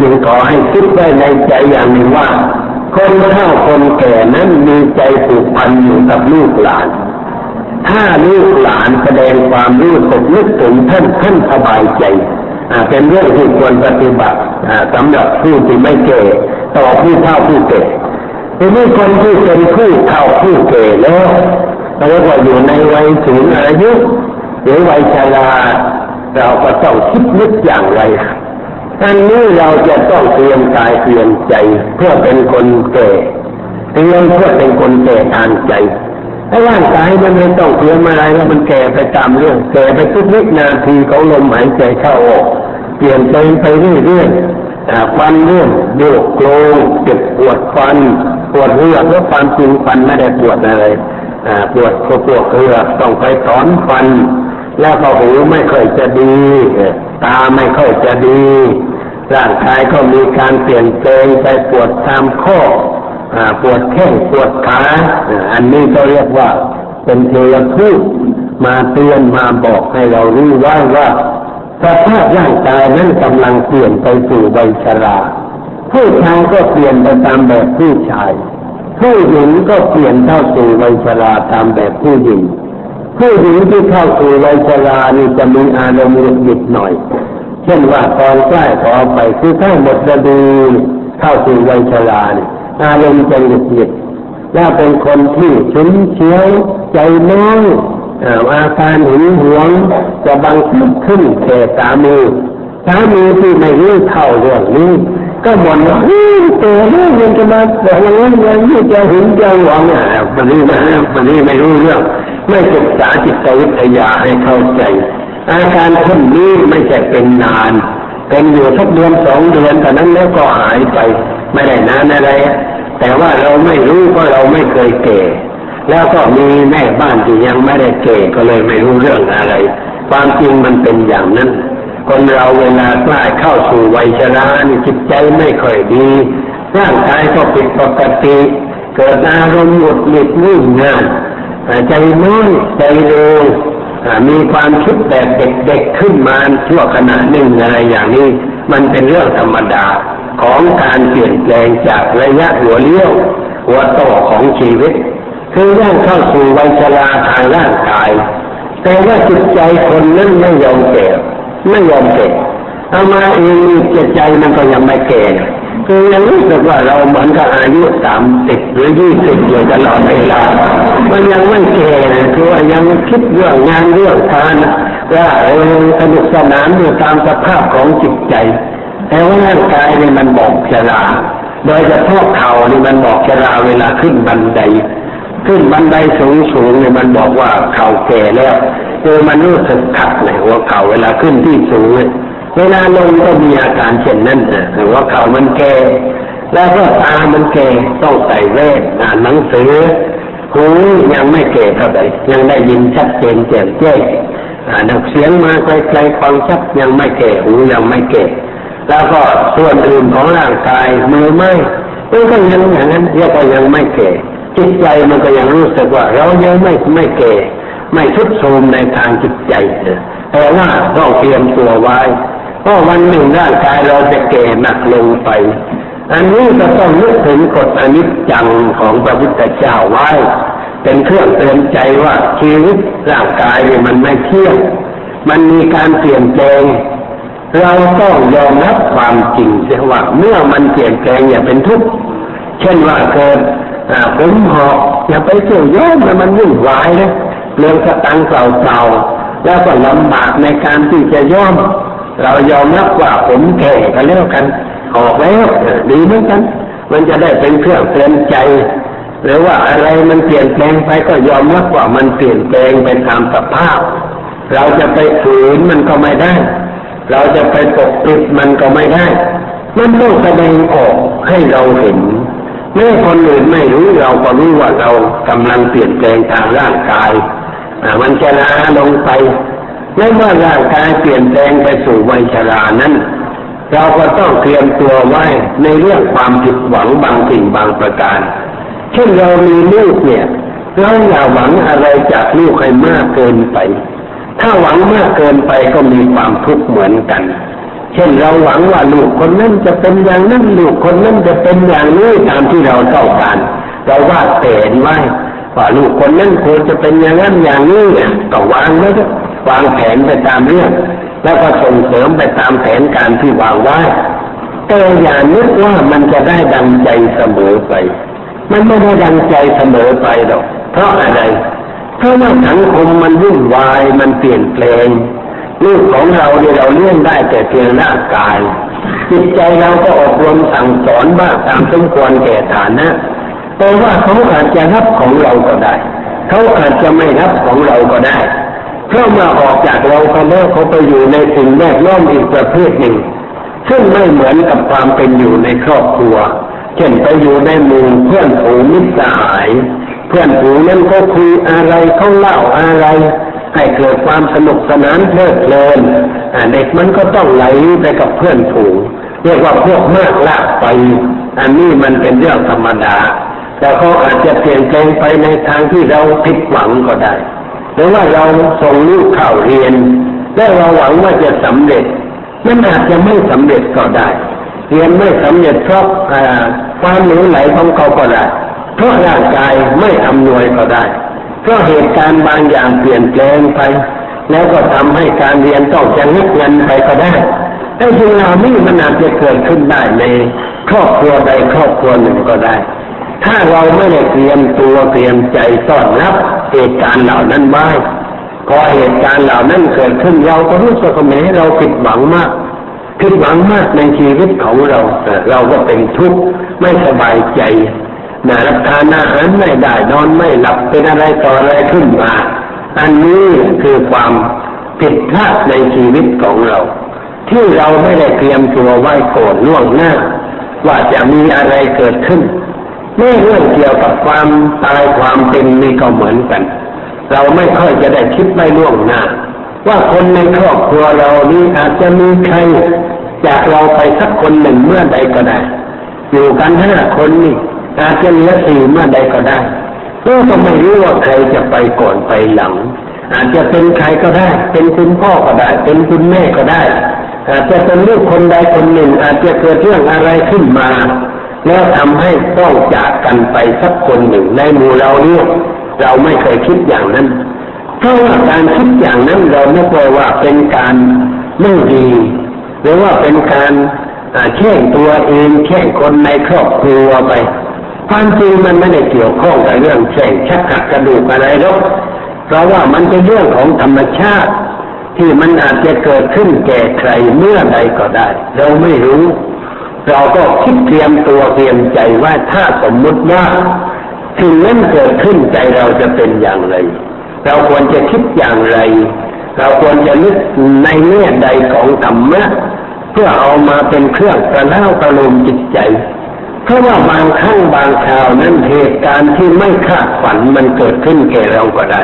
จึงขอให้คิดไว้ในใจอย่างหนึ่งว่า คนเฒ่าคนแก่นั้นมีใจผูกพันอยู่กับลูกหลาน ถ้าลูกหลานแสดงความรู้สึกนึกถึงท่านท่านสบายใจเป็นเรื่องที่ควรปฏิบัติสำหรับผู้ที่ไม่เก่ต่อผู้เฒ่าผู้แก่ทีนี้คนที่เป็นผู้เฒ่าผู้เก่แล้ว เรียกว่าอยู่ในวัยสูงอายุหรือวัยชราเราก็ต้องคิดนึกอย่างไรอันนี้เราจะต้องเตรียมกายเตรียมใจ เพื่อเป็นคนแก่เตรียมเพื่อเป็นคนแก่ทางใจถ้าร่างกายมันไม่ต้องเตรียมอะไรแล้วมันแก่ไปตามเรื่องแก่ไปทุกวินาทีของลมหายใจเข้าออกเปลี่ยนไปไปเรื่อยๆฟันเรื่องโยกโกลงเจ็บปวดฟัน ปวดเรือแล้วความจริงฟันไม่ได้ปวดอะไร ปวดก็ปวดเรือต้องไปถอนฟัน แล้วก็หูไม่ค่อยจะดี ตาไม่ค่อยจะดี ร่างกายก็มีการเปลี่ยนแปลงไปปวดตามข้อปวดแข้งปวดขาอันนี้ก็เรียกว่าเป็นเทวทูตมาเตือนมาบอกให้เรารู้ว่าว่าสภาพร่างกายนั้นกำลังเปลี่ยนไปสู่วัยชรา ผู้ชายก็เปลี่ยนไปตามแบบผู้ชาย ผู้หญิงก็เปลี่ยนเข้าสู่วัยชราตามแบบผู้หญิง ผู้หญิงที่เข้าสู่วัยชรานี่จะมีอารมณ์หงุดหงิดหน่อย เช่นว่าตอนใกล้ขอไปคือถ้หมดฤดูเข้าสู่วัยชราเนี่ยอารมณ์จะหงุดหงิดแล้วเป็นคนที่ชุนเฉียวใจน้อยอาการหึงหวงจะบังคับขึ้นแก่สามี สามีที่ไม่รู้เท่าเรื่องนี้ ก็บ่นว่าเต่เรื่องยังจะมาบอกอย่างนั้นอย่างนี้จะหึงจะหวงอะมันนี่นะมันนี่ไม่รู้เรื่อง ไม่ศึกษาจิตวิทยาให้เข้าใจ อาการเช่นนี้ไม่ใช่เป็นนาน เป็นอยู่สักเดือนสองเดือนแต่นั้นแล้วก็หายไป ไม่ได้นานอะไร แต่ว่าเราไม่รู้เพราะเราไม่เคยเก่แล้วก็มีแม่บ้านที่ยังไม่ได้เก่ก็เลยไม่รู้เรื่องอะไร ความจริงมันเป็นอย่างนั้น คนเราเวลาใกล้เข้าสู่วัยชรานี่จิตใจไม่ค่อยดี ร่างกายก็ผิดปกติ เกิดอารมณ์หงุดหงิดวุ่นงานใจน้อยใจเร็วมีความคิดแบบเด็กๆขึ้นมาชั่วขณะหนึ่งอะไรอย่างนี้ มันเป็นเรื่องธรรมดาของการเปลี่ยนแปลงจากระยะหัวเลี้ยว หัวโตของชีวิต คือย่างเข้าสู่วัยชราทางร่างกาย แต่ว่าจิตใจคนนั้นไม่ยอมแก่ ไม่ยอมแก่เอามาเองจิตใจมันก็ยังไม่แก่คือยังรู้สึกว่าเราเหมือนกับอายุสามสิบหรือยี่สิบอยู่ตลอดเวลา มันยังไม่แก่คือว่ายังคิดเรื่องงานเรื่องทานว่าเออสนุกสนานอยู่ตามสภาพของจิตใจ แต่ว่าร่างกายนี่มันบอกชรา โดยเฉพาะเข่านี่มันบอกชราเวลาขึ้นบันได ขึ้นบันไดสูงสูงเนี่ยมันบอกว่าเข่าแก่แล้วคือมันรู้สึกขัดในหัวเข่าเวลาขึ้นที่สูงเวลาลงก็มีอาการเช่นนั้นนะหัวเข่ามันแก่แล้วก็ตามันแก่ต้องใส่แว่นอ่านหนังสือหูยังไม่แก่เท่าไหร่ยังได้ยินชัดเจนแจ่มแจ้งดักเสียงมาไกลๆฟังชัดยังไม่แก่หูยังไม่แก่แล้วก็ส่วนอื่นของร่างกายมือไม่มันก็ยังอย่างนั้นเรียกว่ายังไม่แก่ จิตใจมันก็ยังรู้สึกว่า เรายังไม่ไม่แก่ไม่ทุดโทรมในทางจิตใจแต่ว่าต้องเตรียมตัวไว้เพราะวันหนึ่งร่างกายเราจะแก่หนักลงไป อันนี้ก็ต้องนึกถึงกฎอนิจจังของพระพุทธเจ้าไว้ เป็นเครื่องเตือนใจว่าชีวิตร่างกายเนี่ยมันไม่เที่ยงมันมีการเปลี่ยนแปลง เราต้องยอมรับความจริงเสียว่าเมื่อมันเปลี่ยนแปลงอย่าเป็นทุกข์เช่นว่าเกิด ผมหอกอย่าไปเสี่ยวย้อมมันวุ่นวายนะเรื่องสตังเก่าๆแล้วก็ลำบากในการที่จะย้อม เรายอมรับว่าผมแก่กันแล้วกันออกแล้วดีเหมือนกัน มันจะได้เป็นเครื่องเตือนใจ หรือว่าอะไรมันเปลี่ยนแปลงไปก็ยอมรับว่ามันเปลี่ยนแปลงไปตามสภาพ เราจะไปฝืนมันก็ไม่ได้ เราจะไปปกปิดมันก็ไม่ได้ มันต้องแสดงออกให้เราเห็น แม้คนอื่นไม่รู้เราก็รู้ว่าเรากำลังเปลี่ยนแปลงทางร่างกายมันชราลงไปและเมื่อร่างกายเปลี่ยนแปลงไปสู่วัยชรานั้น เราก็ต้องเตรียมตัวไว้ในเรื่องความผิดหวังบางสิ่งบางประการ เช่นเรามีลูกเนี่ย เราอย่าหวังอะไรจากลูกให้มากเกินไป ถ้าหวังมากเกินไปก็มีความทุกข์เหมือนกัน เช่นเราหวังว่าลูกคนนั้นจะเป็นอย่างนั้นลูกคนนั้นจะเป็นอย่างนี้ตามที่เราต้องการ เราวาดแผนไว้ว่าลูกคนนั้นควรจะเป็นอย่างนั้นอย่างนี้ก็วางไว้วางแผนไปตามเรื่อง แล้วก็ส่งเสริมไปตามแผนการที่วางไว้แต่อย่านึกว่ามันจะได้ดังใจเสมอไป มันไม่ได้ดังใจเสมอไปหรอกเพราะอะไร เพราะว่าสังคมมันวุ่นวายมันเปลี่ยนแปลง ลูกของเราเนี่ยเราเลี้ยงได้แต่เพียงร่างกาย จิตใจเราก็อบรมสั่งสอนบ้างตามสมควรแก่ฐานะแต่ว่าเขาอาจจะรับของเราก็ได้ เขาอาจจะไม่รับของเราก็ได้เพราะมาออกจากเราเขาแล้วเขาไปอยู่ในสิ่งแวดล้อมอีกประเภทหนึ่ง ซึ่งไม่เหมือนกับความเป็นอยู่ในครอบครัว เช่นไปอยู่ในหมู่เพื่อนฝูงมิตรสหาย เพื่อนฝูงนั้นก็คุยอะไรเขาเล่าอะไร ให้เกิดความสนุกสนานเพลิดเพลินเด็กมันก็ต้องไหลไปกับเพื่อนฝูงเรียกว่าพวกมากลากไป อันนี้มันเป็นเรื่องธรรมดา แต่เขาอาจจะเปลี่ยนแปลงไปในทางที่เราผิดหวังก็ได้ หรือว่าเราส่งลูกเข้าเรียน แล้วเราหวังว่าจะสำเร็จมันอาจจะไม่สำเร็จก็ได้ เรียนไม่สำเร็จเพราะความหนูไหลของเขาก็ได้เพราะร่างกายไม่อำนวยก็ได้ เพราะเหตุการณ์บางอย่างเปลี่ยนแปลงไป แล้วก็ทำให้การเรียนต้องจะงึกเงินไปก็ได้ไอ้สิ่งเหล่านี้มันอาจจะเกิดขึ้นได้ในครอบครัวใดครอบครัวหนึ่งก็ได้ ถ้าเราไม่ได้เตรียมตัวเตรียมใจต้อนรับเหตุการณ์เหล่านั้นไว้พอเหตุการณ์เหล่านั้นเกิดขึ้นเราก็รู้สึกว่าเราผิดหวังมากผิดหวังมากในชีวิตของเรา เราก็เป็นทุกข์ไม่สบายใจ นะรับทานอาหารไม่ได้นอนไม่หลับเป็นอะไรต่ออะไรขึ้นมา อันนี้คือความผิดพลาดในชีวิตของเรา ที่เราไม่ได้เตรียมตัวไว้ก่อนล่วงหน้า ว่าจะมีอะไรเกิดขึ้นไม่เรื่องเกี่ยวกับความตายความเป็นนี่ก็เหมือนกัน เราไม่ค่อยจะได้คิดไม่ล่วงหน้า ว่าคนในครอบครัวเรานี้อาจจะมีใครจากเราไปสักคนหนึ่งเมื่อใดก็ได้ อยู่กันห้าคนนี่ อาจจะเหลือสี่เมื่อใดก็ได้ก็ไม่รู้ว่าใครจะไปก่อนไปหลัง อาจจะเป็นใครก็ได้ เป็นคุณพ่อก็ได้ เป็นคุณแม่ก็ได้ อาจจะเป็นลูกคนใดคนหนึ่ง อาจจะเกิดเรื่องอะไรขึ้นมา แล้วทำให้ต้องจากกันไปสักคนหนึ่งในหมู่เราเนี่ยเราไม่เคยคิดอย่างนั้นเพราะว่าการคิดอย่างนั้นเราไม่กลัวว่าเป็นการไม่ดีหรือว่าเป็นการแช่งตัวเองแช่งคนในครอบครัวไป ความจริงมันไม่ได้เกี่ยวข้องกับเรื่องแข่งชักขัดกระดูกอะไรหรอกเพราะว่ามันเป็นเรื่องของธรรมชาติ ที่มันอาจจะเกิดขึ้นแก่ใครเมื่อใดก็ได้ เราไม่รู้ เราก็คิดเตรียมตัวเตรียมใจว่าถ้าสมมุติว่าสิ่งนั้นเกิดขึ้นใจเราจะเป็นอย่างไร เราควรจะคิดอย่างไร เราควรจะนึกในแง่ใดของธรรมะเพื่อเอามาเป็นเครื่องกระเล่ากระลมจิตใจ เพราะว่าบางครั้งบางคราวนั้นเหตุการณ์ที่ไม่คาดฝันมันเกิดขึ้นแก่เราก็ได้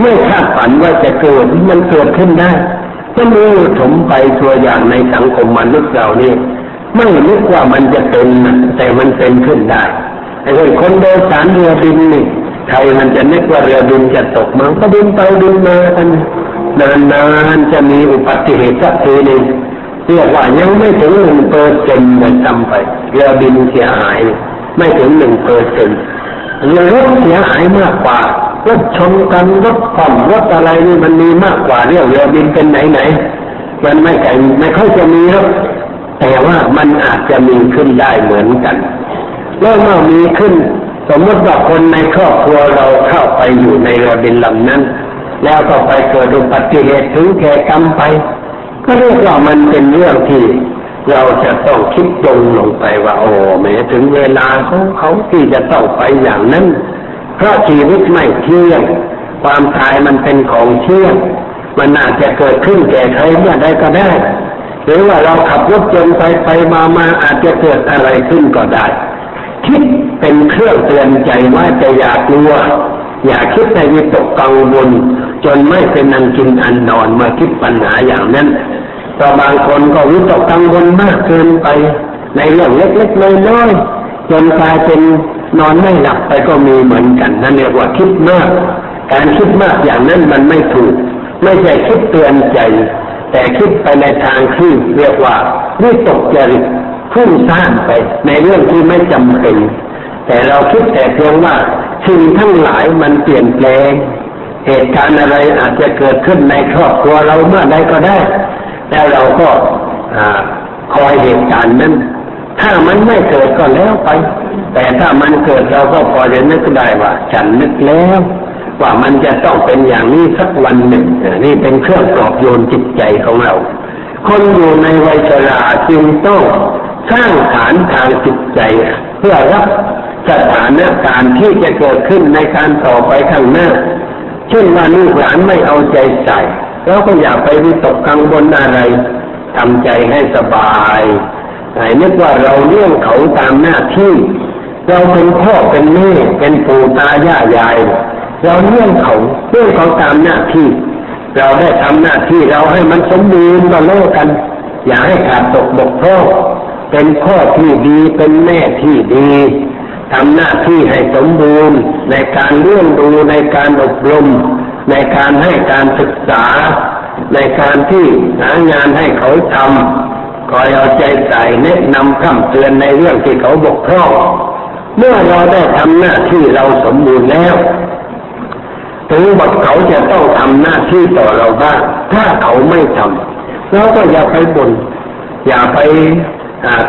ไม่คาดฝันว่าจะเกิดมันเกิดขึ้นได้ก็มีถมไปตัวอย่างในสังคมมนุษย์เรานี่ไม่นึกว่ามันจะเป็นแต่มันเป็นขึ้นได้ไอ้คนโดยสารเรือบินนี่ใครมันจะนึกว่าเรือบินจะตกมันก็บินไปบินมากันนานๆจะมีอุบัติเหตุสักทีหนึ่ง เรียกว่ายังไม่ถึงหนึ่งเปอร์เซ็นต์เลยจำไปเรือบินเสียหาย ไม่ถึงหนึ่งเปอร์เซ็นต์เรือรถเสียหายมากกว่ารถชนกันรถผ่อนรถอะไรนี่มันมีมากกว่าเรื่องเรือบินเป็นไหนไหนมันไม่ไกลไม่ค่อยจะมีครับแต่ว่ามันอาจจะมีขึ้นได้เหมือนกันแล้วเมื่อมีขึ้น สมมติว่าคนในครอบครัวเราเข้าไปอยู่ในเรือบินลำนั้น แล้วก็ไปเกิดอุบัติเหตุถึงแก่กรรมไป ก็เรียกว่ามันเป็นเรื่องที่เราจะต้องคิดตรงลงไปว่าโอ้แม้ถึงเวลาของเขาที่จะต้องไปอย่างนั้น เพราะชีวิตไม่เที่ยง ความตายมันเป็นของเที่ยง มันอาจจะเกิดขึ้นแก่ใครเมื่อใดก็ได้ หรือว่าเราขับรถยนไปไปมามาอาจจะเกิดอะไรขึ้นก็ได้ คิดเป็นเครื่องเตือนใจว่าจะอยากกลัว อย่าคิดในวิตกกังวลจนไม่เป็นนังกินอันนอนมาคิดปัญหาอย่างนั้นก็บางคนก็วิตกกังวลมากเกินไป ในเรื่องเล็กๆน้อยๆจนกลายเป็นนอนไม่หลับไปก็มีเหมือนกันนั่นเรียกว่าคิดมาก การคิดมากอย่างนั้นมันไม่ถูก ไม่ใช่คิดเตือนใจ แต่คิดไปในทางที่เรียกว่าวิตกจริตพุ่งสร้างไปในเรื่องที่ไม่จำเป็น แต่เราคิดแต่เพียงว่า สิ่งทั้งหลายมันเปลี่ยนแปลง เหตุการณ์อะไรอาจจะเกิดขึ้นในครอบครัวเราเมื่อใดก็ได้ แล้วเราก็คอยเหตุการณ์นั้น ถ้ามันไม่เกิดก็แล้วไป แต่ถ้ามันเกิดเราก็พอจะนึกได้ว่า ฉันนึกแล้วว่ามันจะต้องเป็นอย่างนี้สักวันหนึ่งนี่เป็นเครื่องปลอบโยนจิตใจของเรา คนอยู่ในวัยชราจึงต้องสร้างฐานทางจิตใจ เพื่อรับ สถานการณ์ที่จะเกิดขึ้นในการต่อไปข้างหน้า เช่นว่าลูกหลานไม่เอาใจใส่เราก็อย่าไปวิตกกังวลอะไรทำใจให้สบายให้นึกว่าเราเลี้ยงเขาตามหน้าที่ เราเป็นพ่อเป็นแม่เป็นปู่ตายายาย เราเลี้ยงเขาเลี้ยงเขาตามหน้าที่ เราได้ทำหน้าที่เราให้มันสมบูรณ์ก็เลิกกัน อย่าให้ขาดตกบกพร่องเป็นพ่อที่ดีเป็นแม่ที่ดี ทำหน้าที่ให้สมบูรณ์ ในการเลี้ยงดูในการอบรม ในการให้การศึกษา ในการที่หางานให้เขาทำคอยเอาใจใส่แนะนำคำเตือนในเรื่องที่เขาบกพร่องเมื่อเราได้ทำหน้าที่เราสมบูรณ์แล้วถึงบทเขาจะต้องทำหน้าที่ต่อเราบ้าง ถ้าเขาไม่ทำเราก็อย่าไปบน่นอย่าไป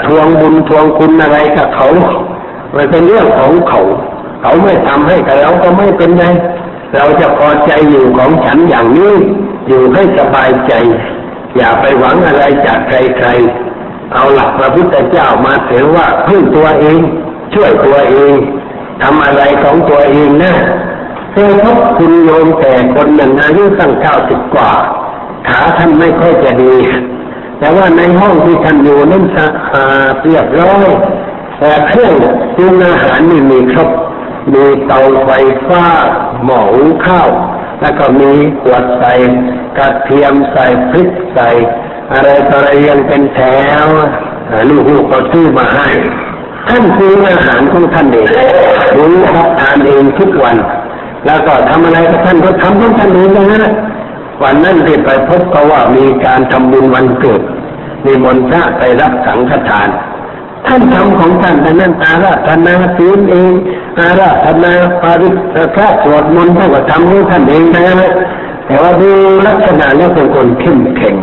ทวงบุญทวงคุณอะไรกับเขา มันเป็นเรื่องของเขา เขาไม่ทำให้กับเราก็ไม่เป็นไรเราจะพอใจอยู่ของฉันอย่างนี้ อยู่ให้สบายใจ อย่าไปหวังอะไรจากใครๆ เอาหลักพระพุทธเจ้ามาถือว่าพึ่งตัวเอง ช่วยตัวเองทำอะไรของตัวเองนะเคยพบคุณโยมแต่คนหนึ่งอายุตั้งเก้าสิบกว่า ขาท่านไม่ค่อยจะดี แต่ว่าในห้องที่ท่านอยู่นั้นสะอาดเรียบร้อย แต่เครื่องปรุงอาหารนี่มีครบมีเตาไฟฟ้าหม้อหุงข้าว แล้วก็มีขวดใส่กระเทียมใส่พริกใส่ อะไรต่ออะไรยังเป็นแถวลูกๆก็ซื้อมาให้ท่านปรุงอาหารของท่านเองปรุงรับทานเองทุกวัน แล้วก็ทำอะไรกับท่านก็ทำของท่านเองนะวันนั้นที่ไปพบก็ว่ามีการทำบุญวันเกิดมีมนต์พระไปรับสังฆทาน ท่านทำของท่านแต่นั้นอาราธนาศีลเองอาราธนาปาริพระสวดมนต์ท่านก็ทำของท่านเองนะแต่ว่าดูลักษณะแล้วเป็นคนเข้มแข็ง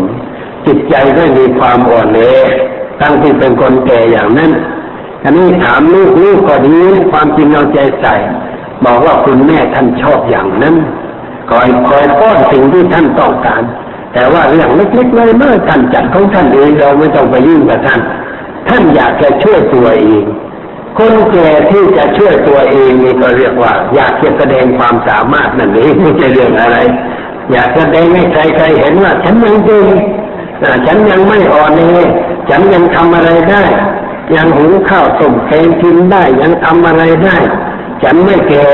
จิตใจไม่มีความอ่อนแอตั้งที่เป็นคนแก่อย่างนั้นอันนี้ถามลูกลูกก็ดีความจริงเอาใจใส่บอกว่าคุณแม่ท่านชอบอย่างนั้นคอยคอยป้อนสิ่งที่ท่านต้องการ แต่ว่าเรื่องเล็กๆเลยเมื่อท่านจัดของท่านเองเราไม่ต้องไปยุ่งกับท่าน ท่านอยากจะช่วยตัวเอง คนแก่ที่จะช่วยตัวเองนี่ก็เรียกว่า อยากจะแสดงความสามารถนั่นเองไม่ใช่เรื่องอะไร อยากแสดงให้ใครๆเห็นว่า ฉันยังจริงฉันยังไม่อ่อนเองฉันยังทำอะไรได้ ยังหุงข้าวต้มแกงกินได้ยังทำอะไรได้ ฉันไม่แก่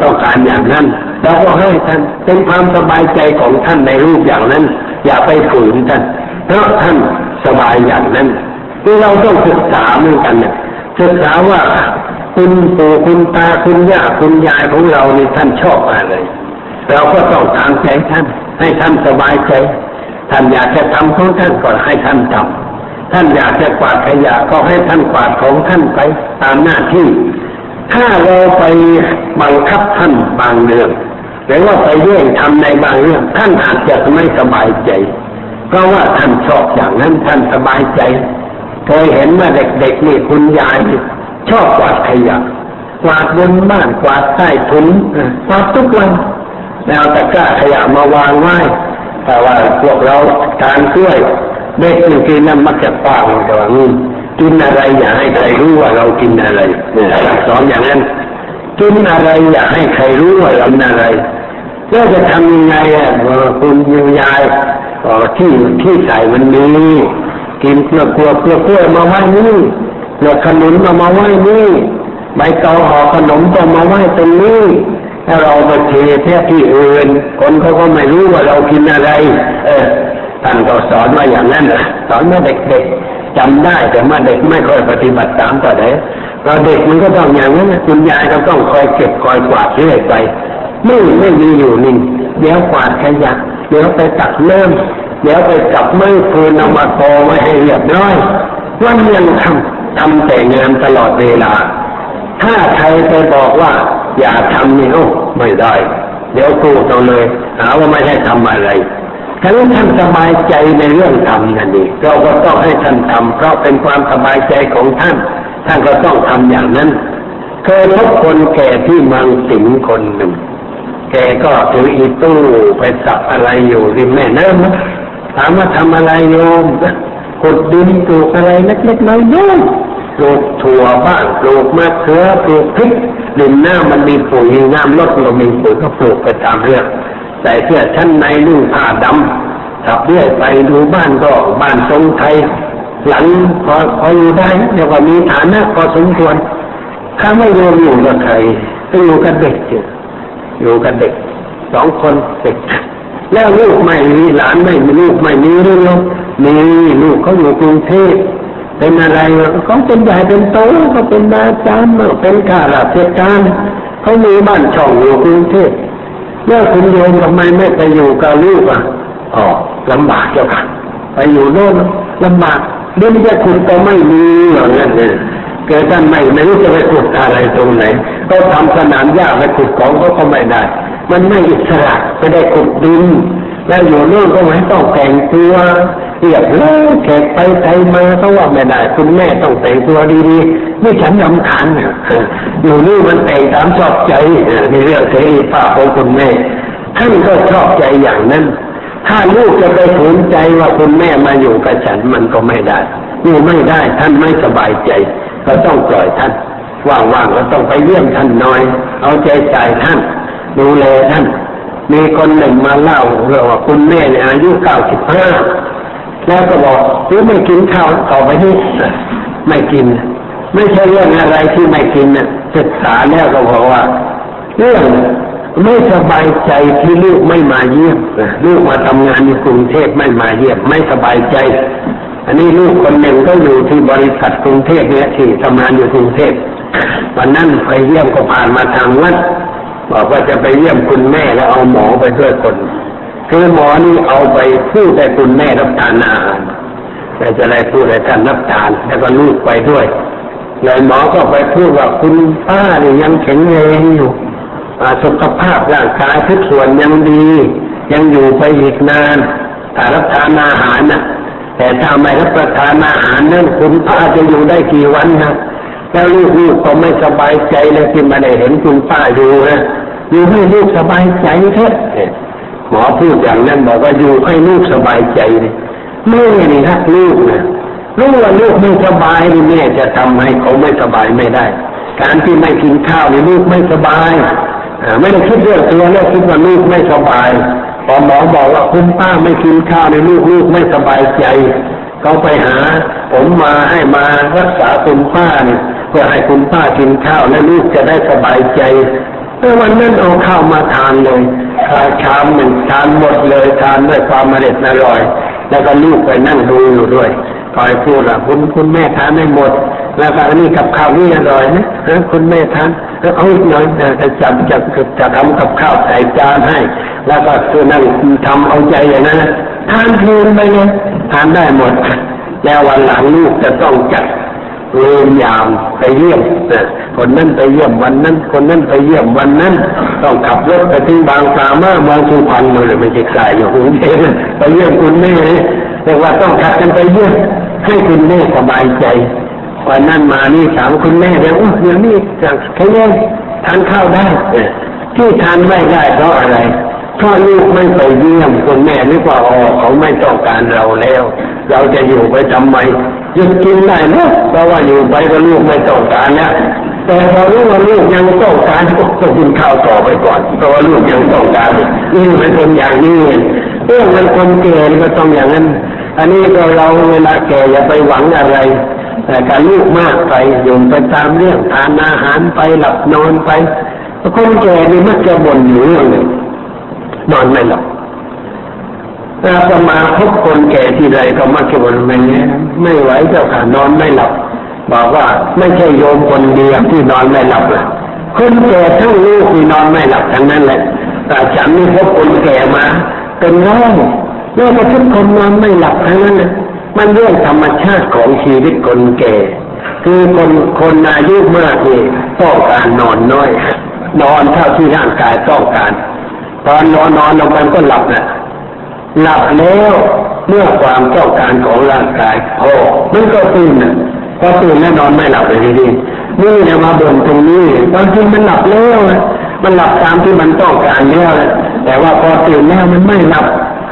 ต้องการอย่างนั้นเราก็ให้ท่านเป็นความสบายใจของท่านในรูปอย่างนั้น อย่าไปฝืนท่านเพราะท่านสบายอย่างนั้น คือเราต้องศึกษาเหมือนกันเนี่ยศึกษาว่าคุณปู่คุณตาคุณย่าคุณยายของเรานี่ท่านชอบอะไร เราก็ต้องตามใจท่าน ให้ท่านสบายใจท่านอยากจะทำของท่านก็ให้ท่านทำท่านอยากจะกวาดขยะก็ให้ท่านกวาดของท่านไปตามหน้าที่ ถ้าเราไปบังคับท่านบางเรื่องหรือว่าไปเยื่งทำในบางเรื่อง ท่านอาจจะไม่สบายใจ เพราะว่าท่านชอบอย่างนั้นท่านสบายใจ เคยเห็นเมื่อเด็กๆนี่คุณยายชอบกวาดขยะกวาดบนบ้านกวาดใต้ถุนกวาดทุกวันแล้วตะกร้าขยะมาวางไว้แต่ว่าพวกเราทานกล้วยเด็กหนึ่งกินน้ำมักจะปากแต่ว่ากินอะไรอย่าให้ใครรู้ว่าเรากินอะไรสอนอย่างนั้นกินอะไรอย่าให้ใครรู้ว่าเรากินอะไรแล้วจะทำยังไงอะคุณยายที่ที่ใส่มันมี กินเกลือเกลือเกลือเกลือมาไหว้นี่เกลือขนุนมามาไหว้นี่ใบเตาห่อขนมก็มาไหว้ตรงนี้ถ้าเราไปเทเทียที่อื่นคนเขาก็ไม่รู้ว่าเรากินอะไร เออท่านก็สอนมาอย่างนั้นนะสอนมื่อเด็กๆจำได้แต่มื่อเด็กไม่ค่อยปฏิบัติตามต่อไหนเราเด็กมันก็ต้องอย่างนั้นคุณยายก็ต้องคอยเก็บคอยกวาดเรื่อยไปไม่ไม่มีอยู่นิ่งเดี๋ยวกวาดขยะเดี๋ยวไปตักเริ่ม เดี๋ยวไปจับไม้ฟืนเอามาโตไว้ให้เรียบร้อยวันยังทำทำแต่งานตลอดเวลา ถ้าใครไปบอกว่า อย่าทำนี่โอ้ไม่ได้ เดี๋ยวกูเอาเลยหาว่าไม่ให้ทำอะไรถ้าท่านสบายใจในเรื่องทำนั่นเองเราก็ต้องให้ท่านทำเพราะเป็นความสบายใจของท่าน ท่านก็ต้องทำอย่างนั้นเคยพบคนแก่ที่เมืองสิงคนหนึ่ง แกก็ถืออีตู้ไปสับอะไรอยู่ริมแม่น้ำ ถามว่าทำอะไรโยมขุดดินปลูกอะไรเล็กๆน้อยๆปลูกถั่วบ้างปลูกมะเขือปลูกพริกดินหน้ามันมีปุ๋ยน้ำลดเรามีปุ๋ยก็ปลูกไปตามเรื่องใส่เสื้อชั้นในนุ่งผ้าดำขับเรื่อยไปดูบ้านก็บ้านทรงไทย หลังพอพออยู่ได้เรียกว่ามีฐานะพอสมควรถ้าไม่รวมอยู่กับใครก็อยู่กับเด็กอยู่กับเด็กสองคนเด็ก แล้วลูกไม่มีหลานไม่มีลูกไม่มีลูกมีลูกเขาอยู่กรุงเทพเป็นอะไรเขาเป็นใหญ่เป็นโตเขาเป็นอาจารย์เป็นข้าราชการเขามีบ้านช่องอยู่กรุงเทพแล้วคุณโยมทำไมไม่ไปอยู่กับลูกอะอ๋อลำบากเจ้าค่ะไปอยู่โน่นลำบากเรื่องจะคุณก็ไม่มีอย่างนั้นเลยเกิดท่านไม่ไม่รู้จะไปขุดอะไรตรงไหนก็ทำสนามหญ้าไปขุดของก็ก็ไม่ได้ มันไม่อิสระไม่ได้ขุดดินแล้วอยู่โน่นก็ไม่ต้องแต่งตัวเรียบร้อยแขกไปไทยมาเขาว่าไม่ได้คุณแม่ต้องแต่งตัวดีๆนี่ฉันยำคัญอยู่นี่มันแต่งตามชอบใจในเรื่องเสรีภาพของคุณแม่ท่านก็ชอบใจอย่างนั้น ถ้าลูกจะไปฝืนใจว่าคุณแม่มาอยู่กับฉันมันก็ไม่ได้อยู่ไม่ได้ท่านไม่สบายใจก็ต้องปล่อยท่านว่างๆก็ต้องไปเยี่ยมท่านหน่อย เอาใจใส่ท่าน ดูแลท่าน มีคนหนึ่งมาเล่าเรื่องว่าคุณแม่เนี่ยอายุเก้าสิบห้าแล้วก็บอกหรือไม่กินข้าวต่อไปนี่ไม่กิน ไม่ใช่เรื่องอะไรที่ไม่กินนะศึกษาแล้วก็บอกว่า เรื่องไม่สบายใจที่ลูกไม่มาเยี่ยมลูกมาทำงานในกรุงเทพไม่มาเยี่ยมไม่สบายใจ อันนี้ลูกคนหนึ่งก็อยู่ที่บริษัทกรุงเทพเนี่ยที่ทำงานอยู่กรุงเทพวันนั้นไปเยี่ยมก็ผ่านมาทางวัด บอกว่าจะไปเยี่ยมคุณแม่แล้วเอาหมอไปด้วยคน คือหมอนี่เอาไปพูดให้คุณแม่รับทานอาหารแต่จะได้พูดให้ท่านรับทานแล้วก็ลูกไปด้วยเลยหมอก็ไปพูดว่าคุณป้านี่ยังแข็งแรงอยู่สุขภาพร่างกายทุกส่วนยังดี ยังอยู่ไปอีกนานถ้ารับทานอาหารน่ะ แต่ถ้าไม่รับประทานอาหารนั่นคุณป้าจะอยู่ได้กี่วันนะแล้วลูกๆก็ไม่สบายใจเลยที่มาได้เห็นคุณป้าอยู่นะ อยู่ให้ลูกสบายใจเถอะหมอพูดอย่างนั้นบอกว่าอยู่ให้ลูกสบายใจเลยแม่นี่รักลูกนะรู้ว่าลูกไม่สบายนี่แม่จะทำให้เขาไม่สบายไม่ได้ การที่ไม่กินข้าวนี่ลูกไม่สบายไม่ได้คิดเรื่องตัวแล้วคิดว่าลูกไม่สบายพอหมอบอกว่าคุณป้าไม่กินข้าวในลูกลูกไม่สบายใจเขาไปหา ผมมาให้มารักษาคุณป้าเนี่ยเพื่อให้คุณป้ากินข้าวและลูกจะได้สบายใจ เมื่อวันนั้นเอาข้าวมาทานเลยชามหนึ่งทานหมดเลยทานด้วยความเมเด็ดอร่อย แล้วก็ลูกไปนั่งดูอยู่ด้วยคอยพูดอะคุณคุณแม่ทานไม่หมด แล้วก็อันนี้กับข้าวนี่อร่อยนะคุณแม่ทานแล้วเอาอีกหน่อยจะจับจะจะทำกับข้าวใส่จานให้ แล้วก็คือนั่งทำเอาใจอย่างนั้นทานเพลินไปเลยทานได้หมด แล้ววันหลังลูกจะต้องจัด เวรยามไปเยี่ยมคนนั้นไปเยี่ยมวันนั้น คนนั้นไปเยี่ยมวันนั้น ต้องขับรถไปที่บางสามาบางสุพรรณเลยไม่ใช่ใครอยู่กรุงเทพไปเยี่ยมคุณแม่แต่ว่าต้องขับกันไปเยี่ยมให้คุณแม่สบายใจวันนั้นมานี่ถามคุณแม่แล้วเดี๋ยวนี้จากแค่นี้ทานข้าวได้ที่ทานไม่ได้เพราะอะไร ถ้าลูกไม่ไปเยี่ยมคุณแม่นึกว่าอ๋อเขาไม่ต้องการเราแล้ว เราจะอยู่ไปทำไมยึดกินได้นะเพราะว่าอยู่ไปก็ลูกไม่ต้องการนะแต่พอรู้ว่าลูกยังต้องการก็กินข้าวต่อไปก่อนเพราะว่าลูกยังต้องการนี่เป็นคนอย่างนี้เรื่องมันคนเก่ก็ต้องอย่างนั้น อันนี้ก็เราเวลาแก่อย่าไปหวังอะไรแต่การลูกมากไปอยู่ไปตามเรื่องทานอาหารไปหลับนอนไปคนแก่นี่มักจะบ่นอยู่เรื่องหนึ่ง นอนไม่หลับถ้าจะมาพบคนแก่ที่ใดก็มักจะบ่นไม่เนี้ไม่ไหวเจ้าค่ะนอนไม่หลับบอกว่าไม่ใช่โยมคนเดียวที่นอนไม่หลับละคนแก่ทั้งลูกที่นอนไม่หลับทั้งนั้นแหละแต่ฉันนี่พบคนแก่มาเป็นร้อยเรื่องทุกคนนอนไม่หลับทั้งนั้นเลยมันเรื่องธรรมชาติของชีวิตคนแก่ คือคนคนอายุมากนี่ต้องการนอนน้อย นอนเท่าที่ร่างกายต้องการ ตอนนอนนอนลงไปก็หลับนะหลับแล้วเมื่อความต้องการของร่างกายพอมันก็ตื่นนะพอตื่นแล้วนอนไม่หลับเลยทีนี่เนี่ยมาบ่นตรงนี้ตอนที่มันหลับแล้วมันหลับตามที่มันต้องการแล้วแต่ว่าพอตื่นแล้วมันไม่หลับ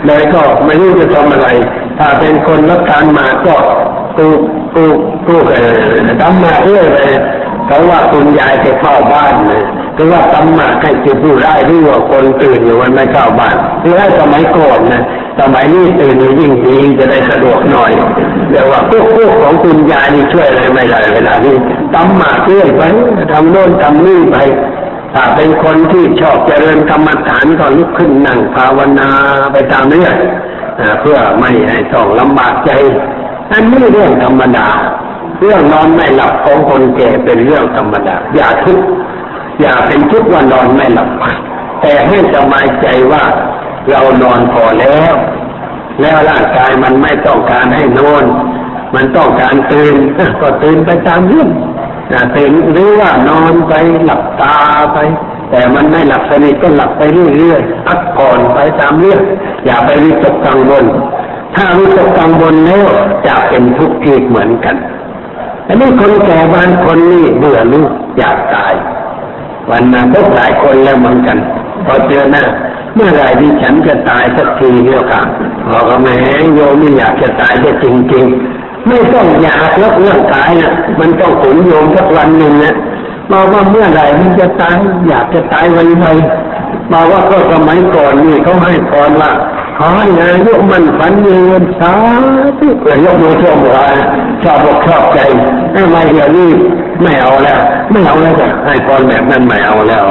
เลยก็ไม่รู้จะทำอะไร ถ้าเป็นคนรับการมาก็ตูตูตูเออทำมาเรื่อยไปเขาว่าคุณยายจะเข้าบ้านเลย หรือว่าตำหมาใครจะผู้ได้หรือว่าคนตื่นอยู่มันไม่เข้าบ้านหรือว่าสมัยก่อนนะสมัยนี้ตื่นยิ่งดีจะได้สะดวกหน่อยเดี๋ยวว่าพวกพวกของคุณยายนี่ช่วยอะไรไม่ได้เวลานี้ตำหมาเรื่อยไปทำโน่นทำนี่ไปถ้าเป็นคนที่ชอบเจริญกรรมฐานก็ลุกขึ้นนั่งภาวนาไปตามเรื่องเพื่อไม่ให้ต้องลำบากใจอันนี้เรื่องธรรมดา เรื่องนอนไม่หลับของคนแก่เป็นเรื่องธรรมดา อย่าทุกข์ อย่าเป็นทุกข์ว่านอนไม่หลับ แต่ให้สบายใจว่าเรานอนพอแล้ว แล้วร่างกายมันไม่ต้องการให้นอน มันต้องการตื่นก็ตื่นไปตามเรื่องตื่นหรือว่านอนไปหลับตาไป แต่มันไม่หลับสนิทก็หลับไปเรื่อยๆพักผ่อนไปตามเรื่อง อย่าไปวิตกกังวลถ้าวิตกกังวลแล้วจะเป็นทุกข์อีกเหมือนกันอันนี้คนแก่บางคนนี่เบื่อลูกอยากตาย วันนั้นพบหลายคนแล้วเหมือนกัน พอเจอหน้าเมื่อไรที่ฉันจะตายสักทีเดียวกันบอกว่าแม่โยมไม่อยากจะตายจะจริง ๆ ไม่ต้องอยากแล้วเรื่องตายนะมันต้องขุนโยมสักวันหนึ่งนะบอกว่าเมื่อไรมันจะตายอยากจะตายไวๆบอกว่าก็สมัยก่อนนี่เขาให้พรว่าขอให้นายกมันฝันเยืนสาธุเกิดยกมือชมว่าชอบอกชอบใจทำไมเดี๋ยวนี้ ไม่เอาแล้ว ไม่เอาแล้วจ้ะให้พรแบบนั้นไม่เอาแล้ว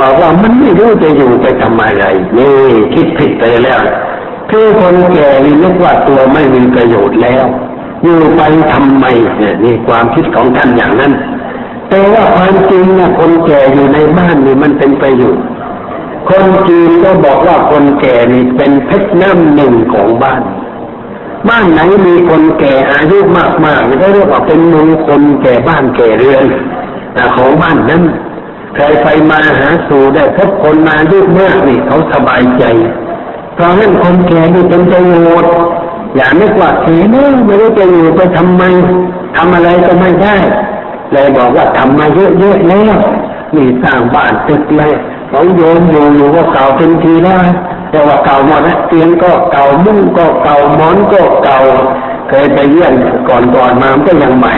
บอกว่ามันไม่รู้จะอยู่ไปทำอะไรนี่คิดผิดไปแล้วคือคนแก่นี่นึกว่าตัวไม่มีประโยชน์แล้ว อยู่ไปทำไมเนี่ยนี่ความคิดของท่านอย่างนั้น แต่ว่าความจริงนะคนแก่อยู่ในบ้านนี่มันเป็นประโยชน์คนจีนก็บอกว่าคนแก่นี่เป็นเพชรน้ำหนึ่งของบ้าน บ้านไหนมีคนแก่อายุมากๆก็เรียกว่าเป็นมงคลแก่บ้านแก่เรือนของบ้านนั้นใครไปมาหาสู่ได้พบคนมาอายุมากนี่เขาสบายใจเพราะฉะนั้นคนแก่นี่เป็นประโยชน์อย่าไม่กว่าเสียนไม่รู้จะอยู่ไปทำไมทำอะไรก็ไม่ได้เลยบอกว่าทำมาเยอะๆแล้วนี่สร้างบ้านตึกเลยเขาโยนอยู่อยู่ก็เก่าเป็นทีแล้ว แต่ว่าเก่าหมดนะเตียงก็เก่ามุ้งก็เก่าหมอนก็เก่า เคยไปเยี่ยมก่อนก่อนมามันก็ยังใหม่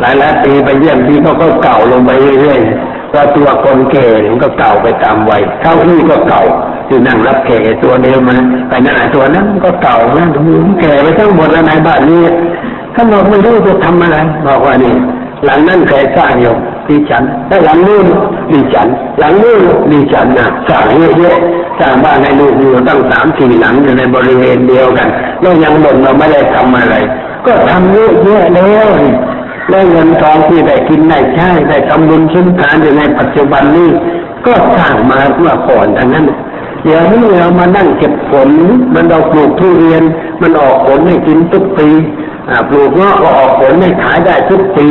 หลายหลายปีไปเยี่ยมทีก็ก็เก่าลงไปเรื่อยๆว่าตัวคนแก่มันก็เก่าไปตามวัยเท่าที่ก็เก่าที่นั่งรับแขกตัวเดิมมาไปหน้าตัวนั้นก็เก่านะดูแก่ไปทั้งหมดแล้วในบ้านนี้ท่านบอกไม่รู้จะทำอะไรบอกว่านี่หลังนั้นเคยสร้างอยู่ ดิฉันแล้หลังนู้นดิฉัน หลังนู้นดิฉันนะสร้างเยอะๆสร้างบ้านให้ลูกอยู่ตั้งสามสี่หลังอยู่ในบริเวณเดียวกันแล้วยังบ่นเราไม่ได้ทำอะไร ก็ทำเยอะๆแล้วแล้วเงินทองที่ได้กินได้ใช้ได้ทำบุญชุนทานอยู่ในปัจจุบันนี้ก็สร้างมาเมื่อก่อนดังนั้นเดี๋ยวนี้เรามานั่งเก็บผล มันเราปลูกทุเรียน มันออกผลให้กินทุกปีปลูกเงาะก็ออกผลให้ขายได้ทุกปี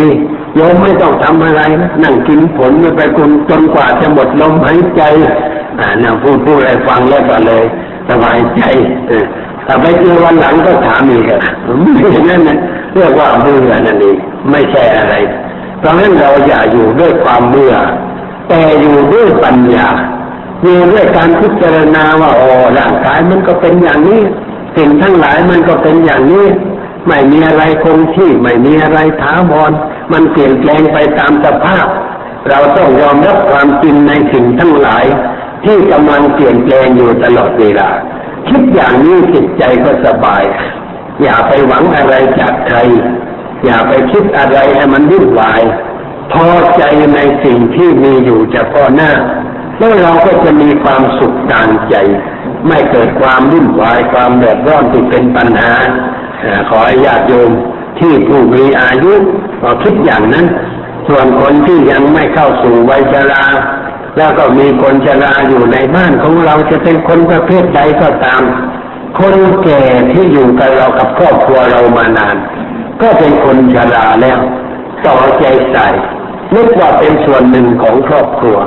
โยมไม่ต้องทำอะไรนะนั่งกินผลไปคุณจนกว่าจะหมดลมหายใจอ่านั่งพูดพูดอะไรฟังแล้วก็เลยสบายใจถ้าไปเจอวันหลังก็ถามอีกอะไม่นั่นนะเรียกว่าเบื่อนั่นเองไม่ใช่อะไรเพราะฉะนั้นเราอย่าอยู่ด้วยความเบื่อ แต่อยู่ด้วยปัญญาอยู่ด้วยการพิจารณาว่าโอ้ร่างกายมันก็เป็นอย่างนี้สิ่งทั้งหลายมันก็เป็นอย่างนี้ ไม่มีอะไรคงที่ไม่มีอะไรถาวรมันเปลี่ยนแปลงไปตามสภาพ เราต้องยอมรับความจริงในสิ่งทั้งหลาย ที่กำลังเปลี่ยนแปลงอยู่ตลอดเวลา คิดอย่างนี้จิตใจก็สบาย อย่าไปหวังอะไรจากใคร อย่าไปคิดอะไรให้มันวุ่นวาย พอใจในสิ่งที่มีอยู่เฉพาะหน้าแล้วเราก็จะมีความสุขตามใจ ไม่เกิดความวุ่นวายความเดือดร้อนที่เป็นปัญหา ขอให้ญาติโยมที่ผู้มีอายุก็คิดอย่างนั้น ส่วนคนที่ยังไม่เข้าสู่วัยชราแล้วก็มีคนชราอยู่ในบ้านของเราจะเป็นคนประเภทใดก็ตาม คนแก่ที่อยู่กับเรากับครอบครัวเรามานาน ก็เป็นคนชราแล้ว ต่อใจใส่นึกว่าเป็นส่วนหนึ่งของครอบครัว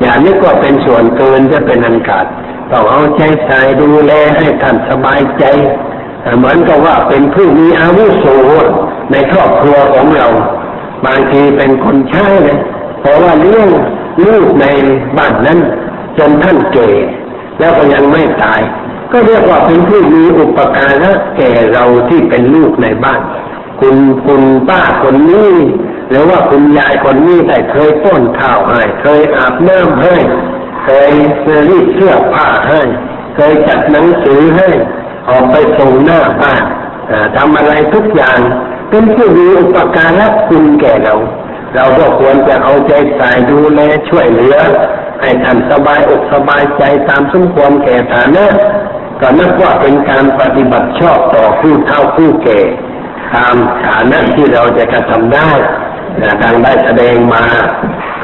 อย่านึกว่าเป็นส่วนเกินจะเป็นอันขาดต้องเอาใจใส่ดูแลให้ท่านสบายใจ เหมือนกับว่าเป็นผู้มีอาวุโสในครอบครัวของเรา บางทีเป็นคนใช้เลยเพราะว่าเลี้ยงลูกในบ้านนั้น จนท่านเก่แล้วก็ยังไม่ตาย ก็เรียกว่าเป็นผู้มีอุปการะแก่เราที่เป็นลูกในบ้าน คุณคุณป้าคนนี้หรือว่าคุณยายคนนี้ได้เคยป้อนข้าวให้เคยอาบน้ำให้เคยรีดเสื้อผ้าให้เคยจัดหนังสือให้ ออกไปส่งหน้าบ้านทำอะไรทุกอย่าง เป็นผู้มีอุปการะคุณแก่เรา เราก็ควรจะเอาใจใส่ดูแลช่วยเหลือ ให้ท่านสบายอกสบายใจตามสมควรแก่ฐานะก็นับว่าเป็นการปฏิบัติชอบต่อผู้เฒ่าผู้แก่ตามฐานะที่เราจะกระทำได้ดังได้แสดงมา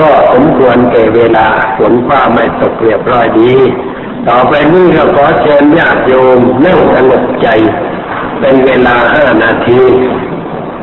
ก็สมควรแก่เวลาฝนฟ้าไม่ตกเรียบร้อยดี ต่อไปนี้ก็ขอเชิญญาติโยมนั่งสงบใจ เป็นเวลาห้านาที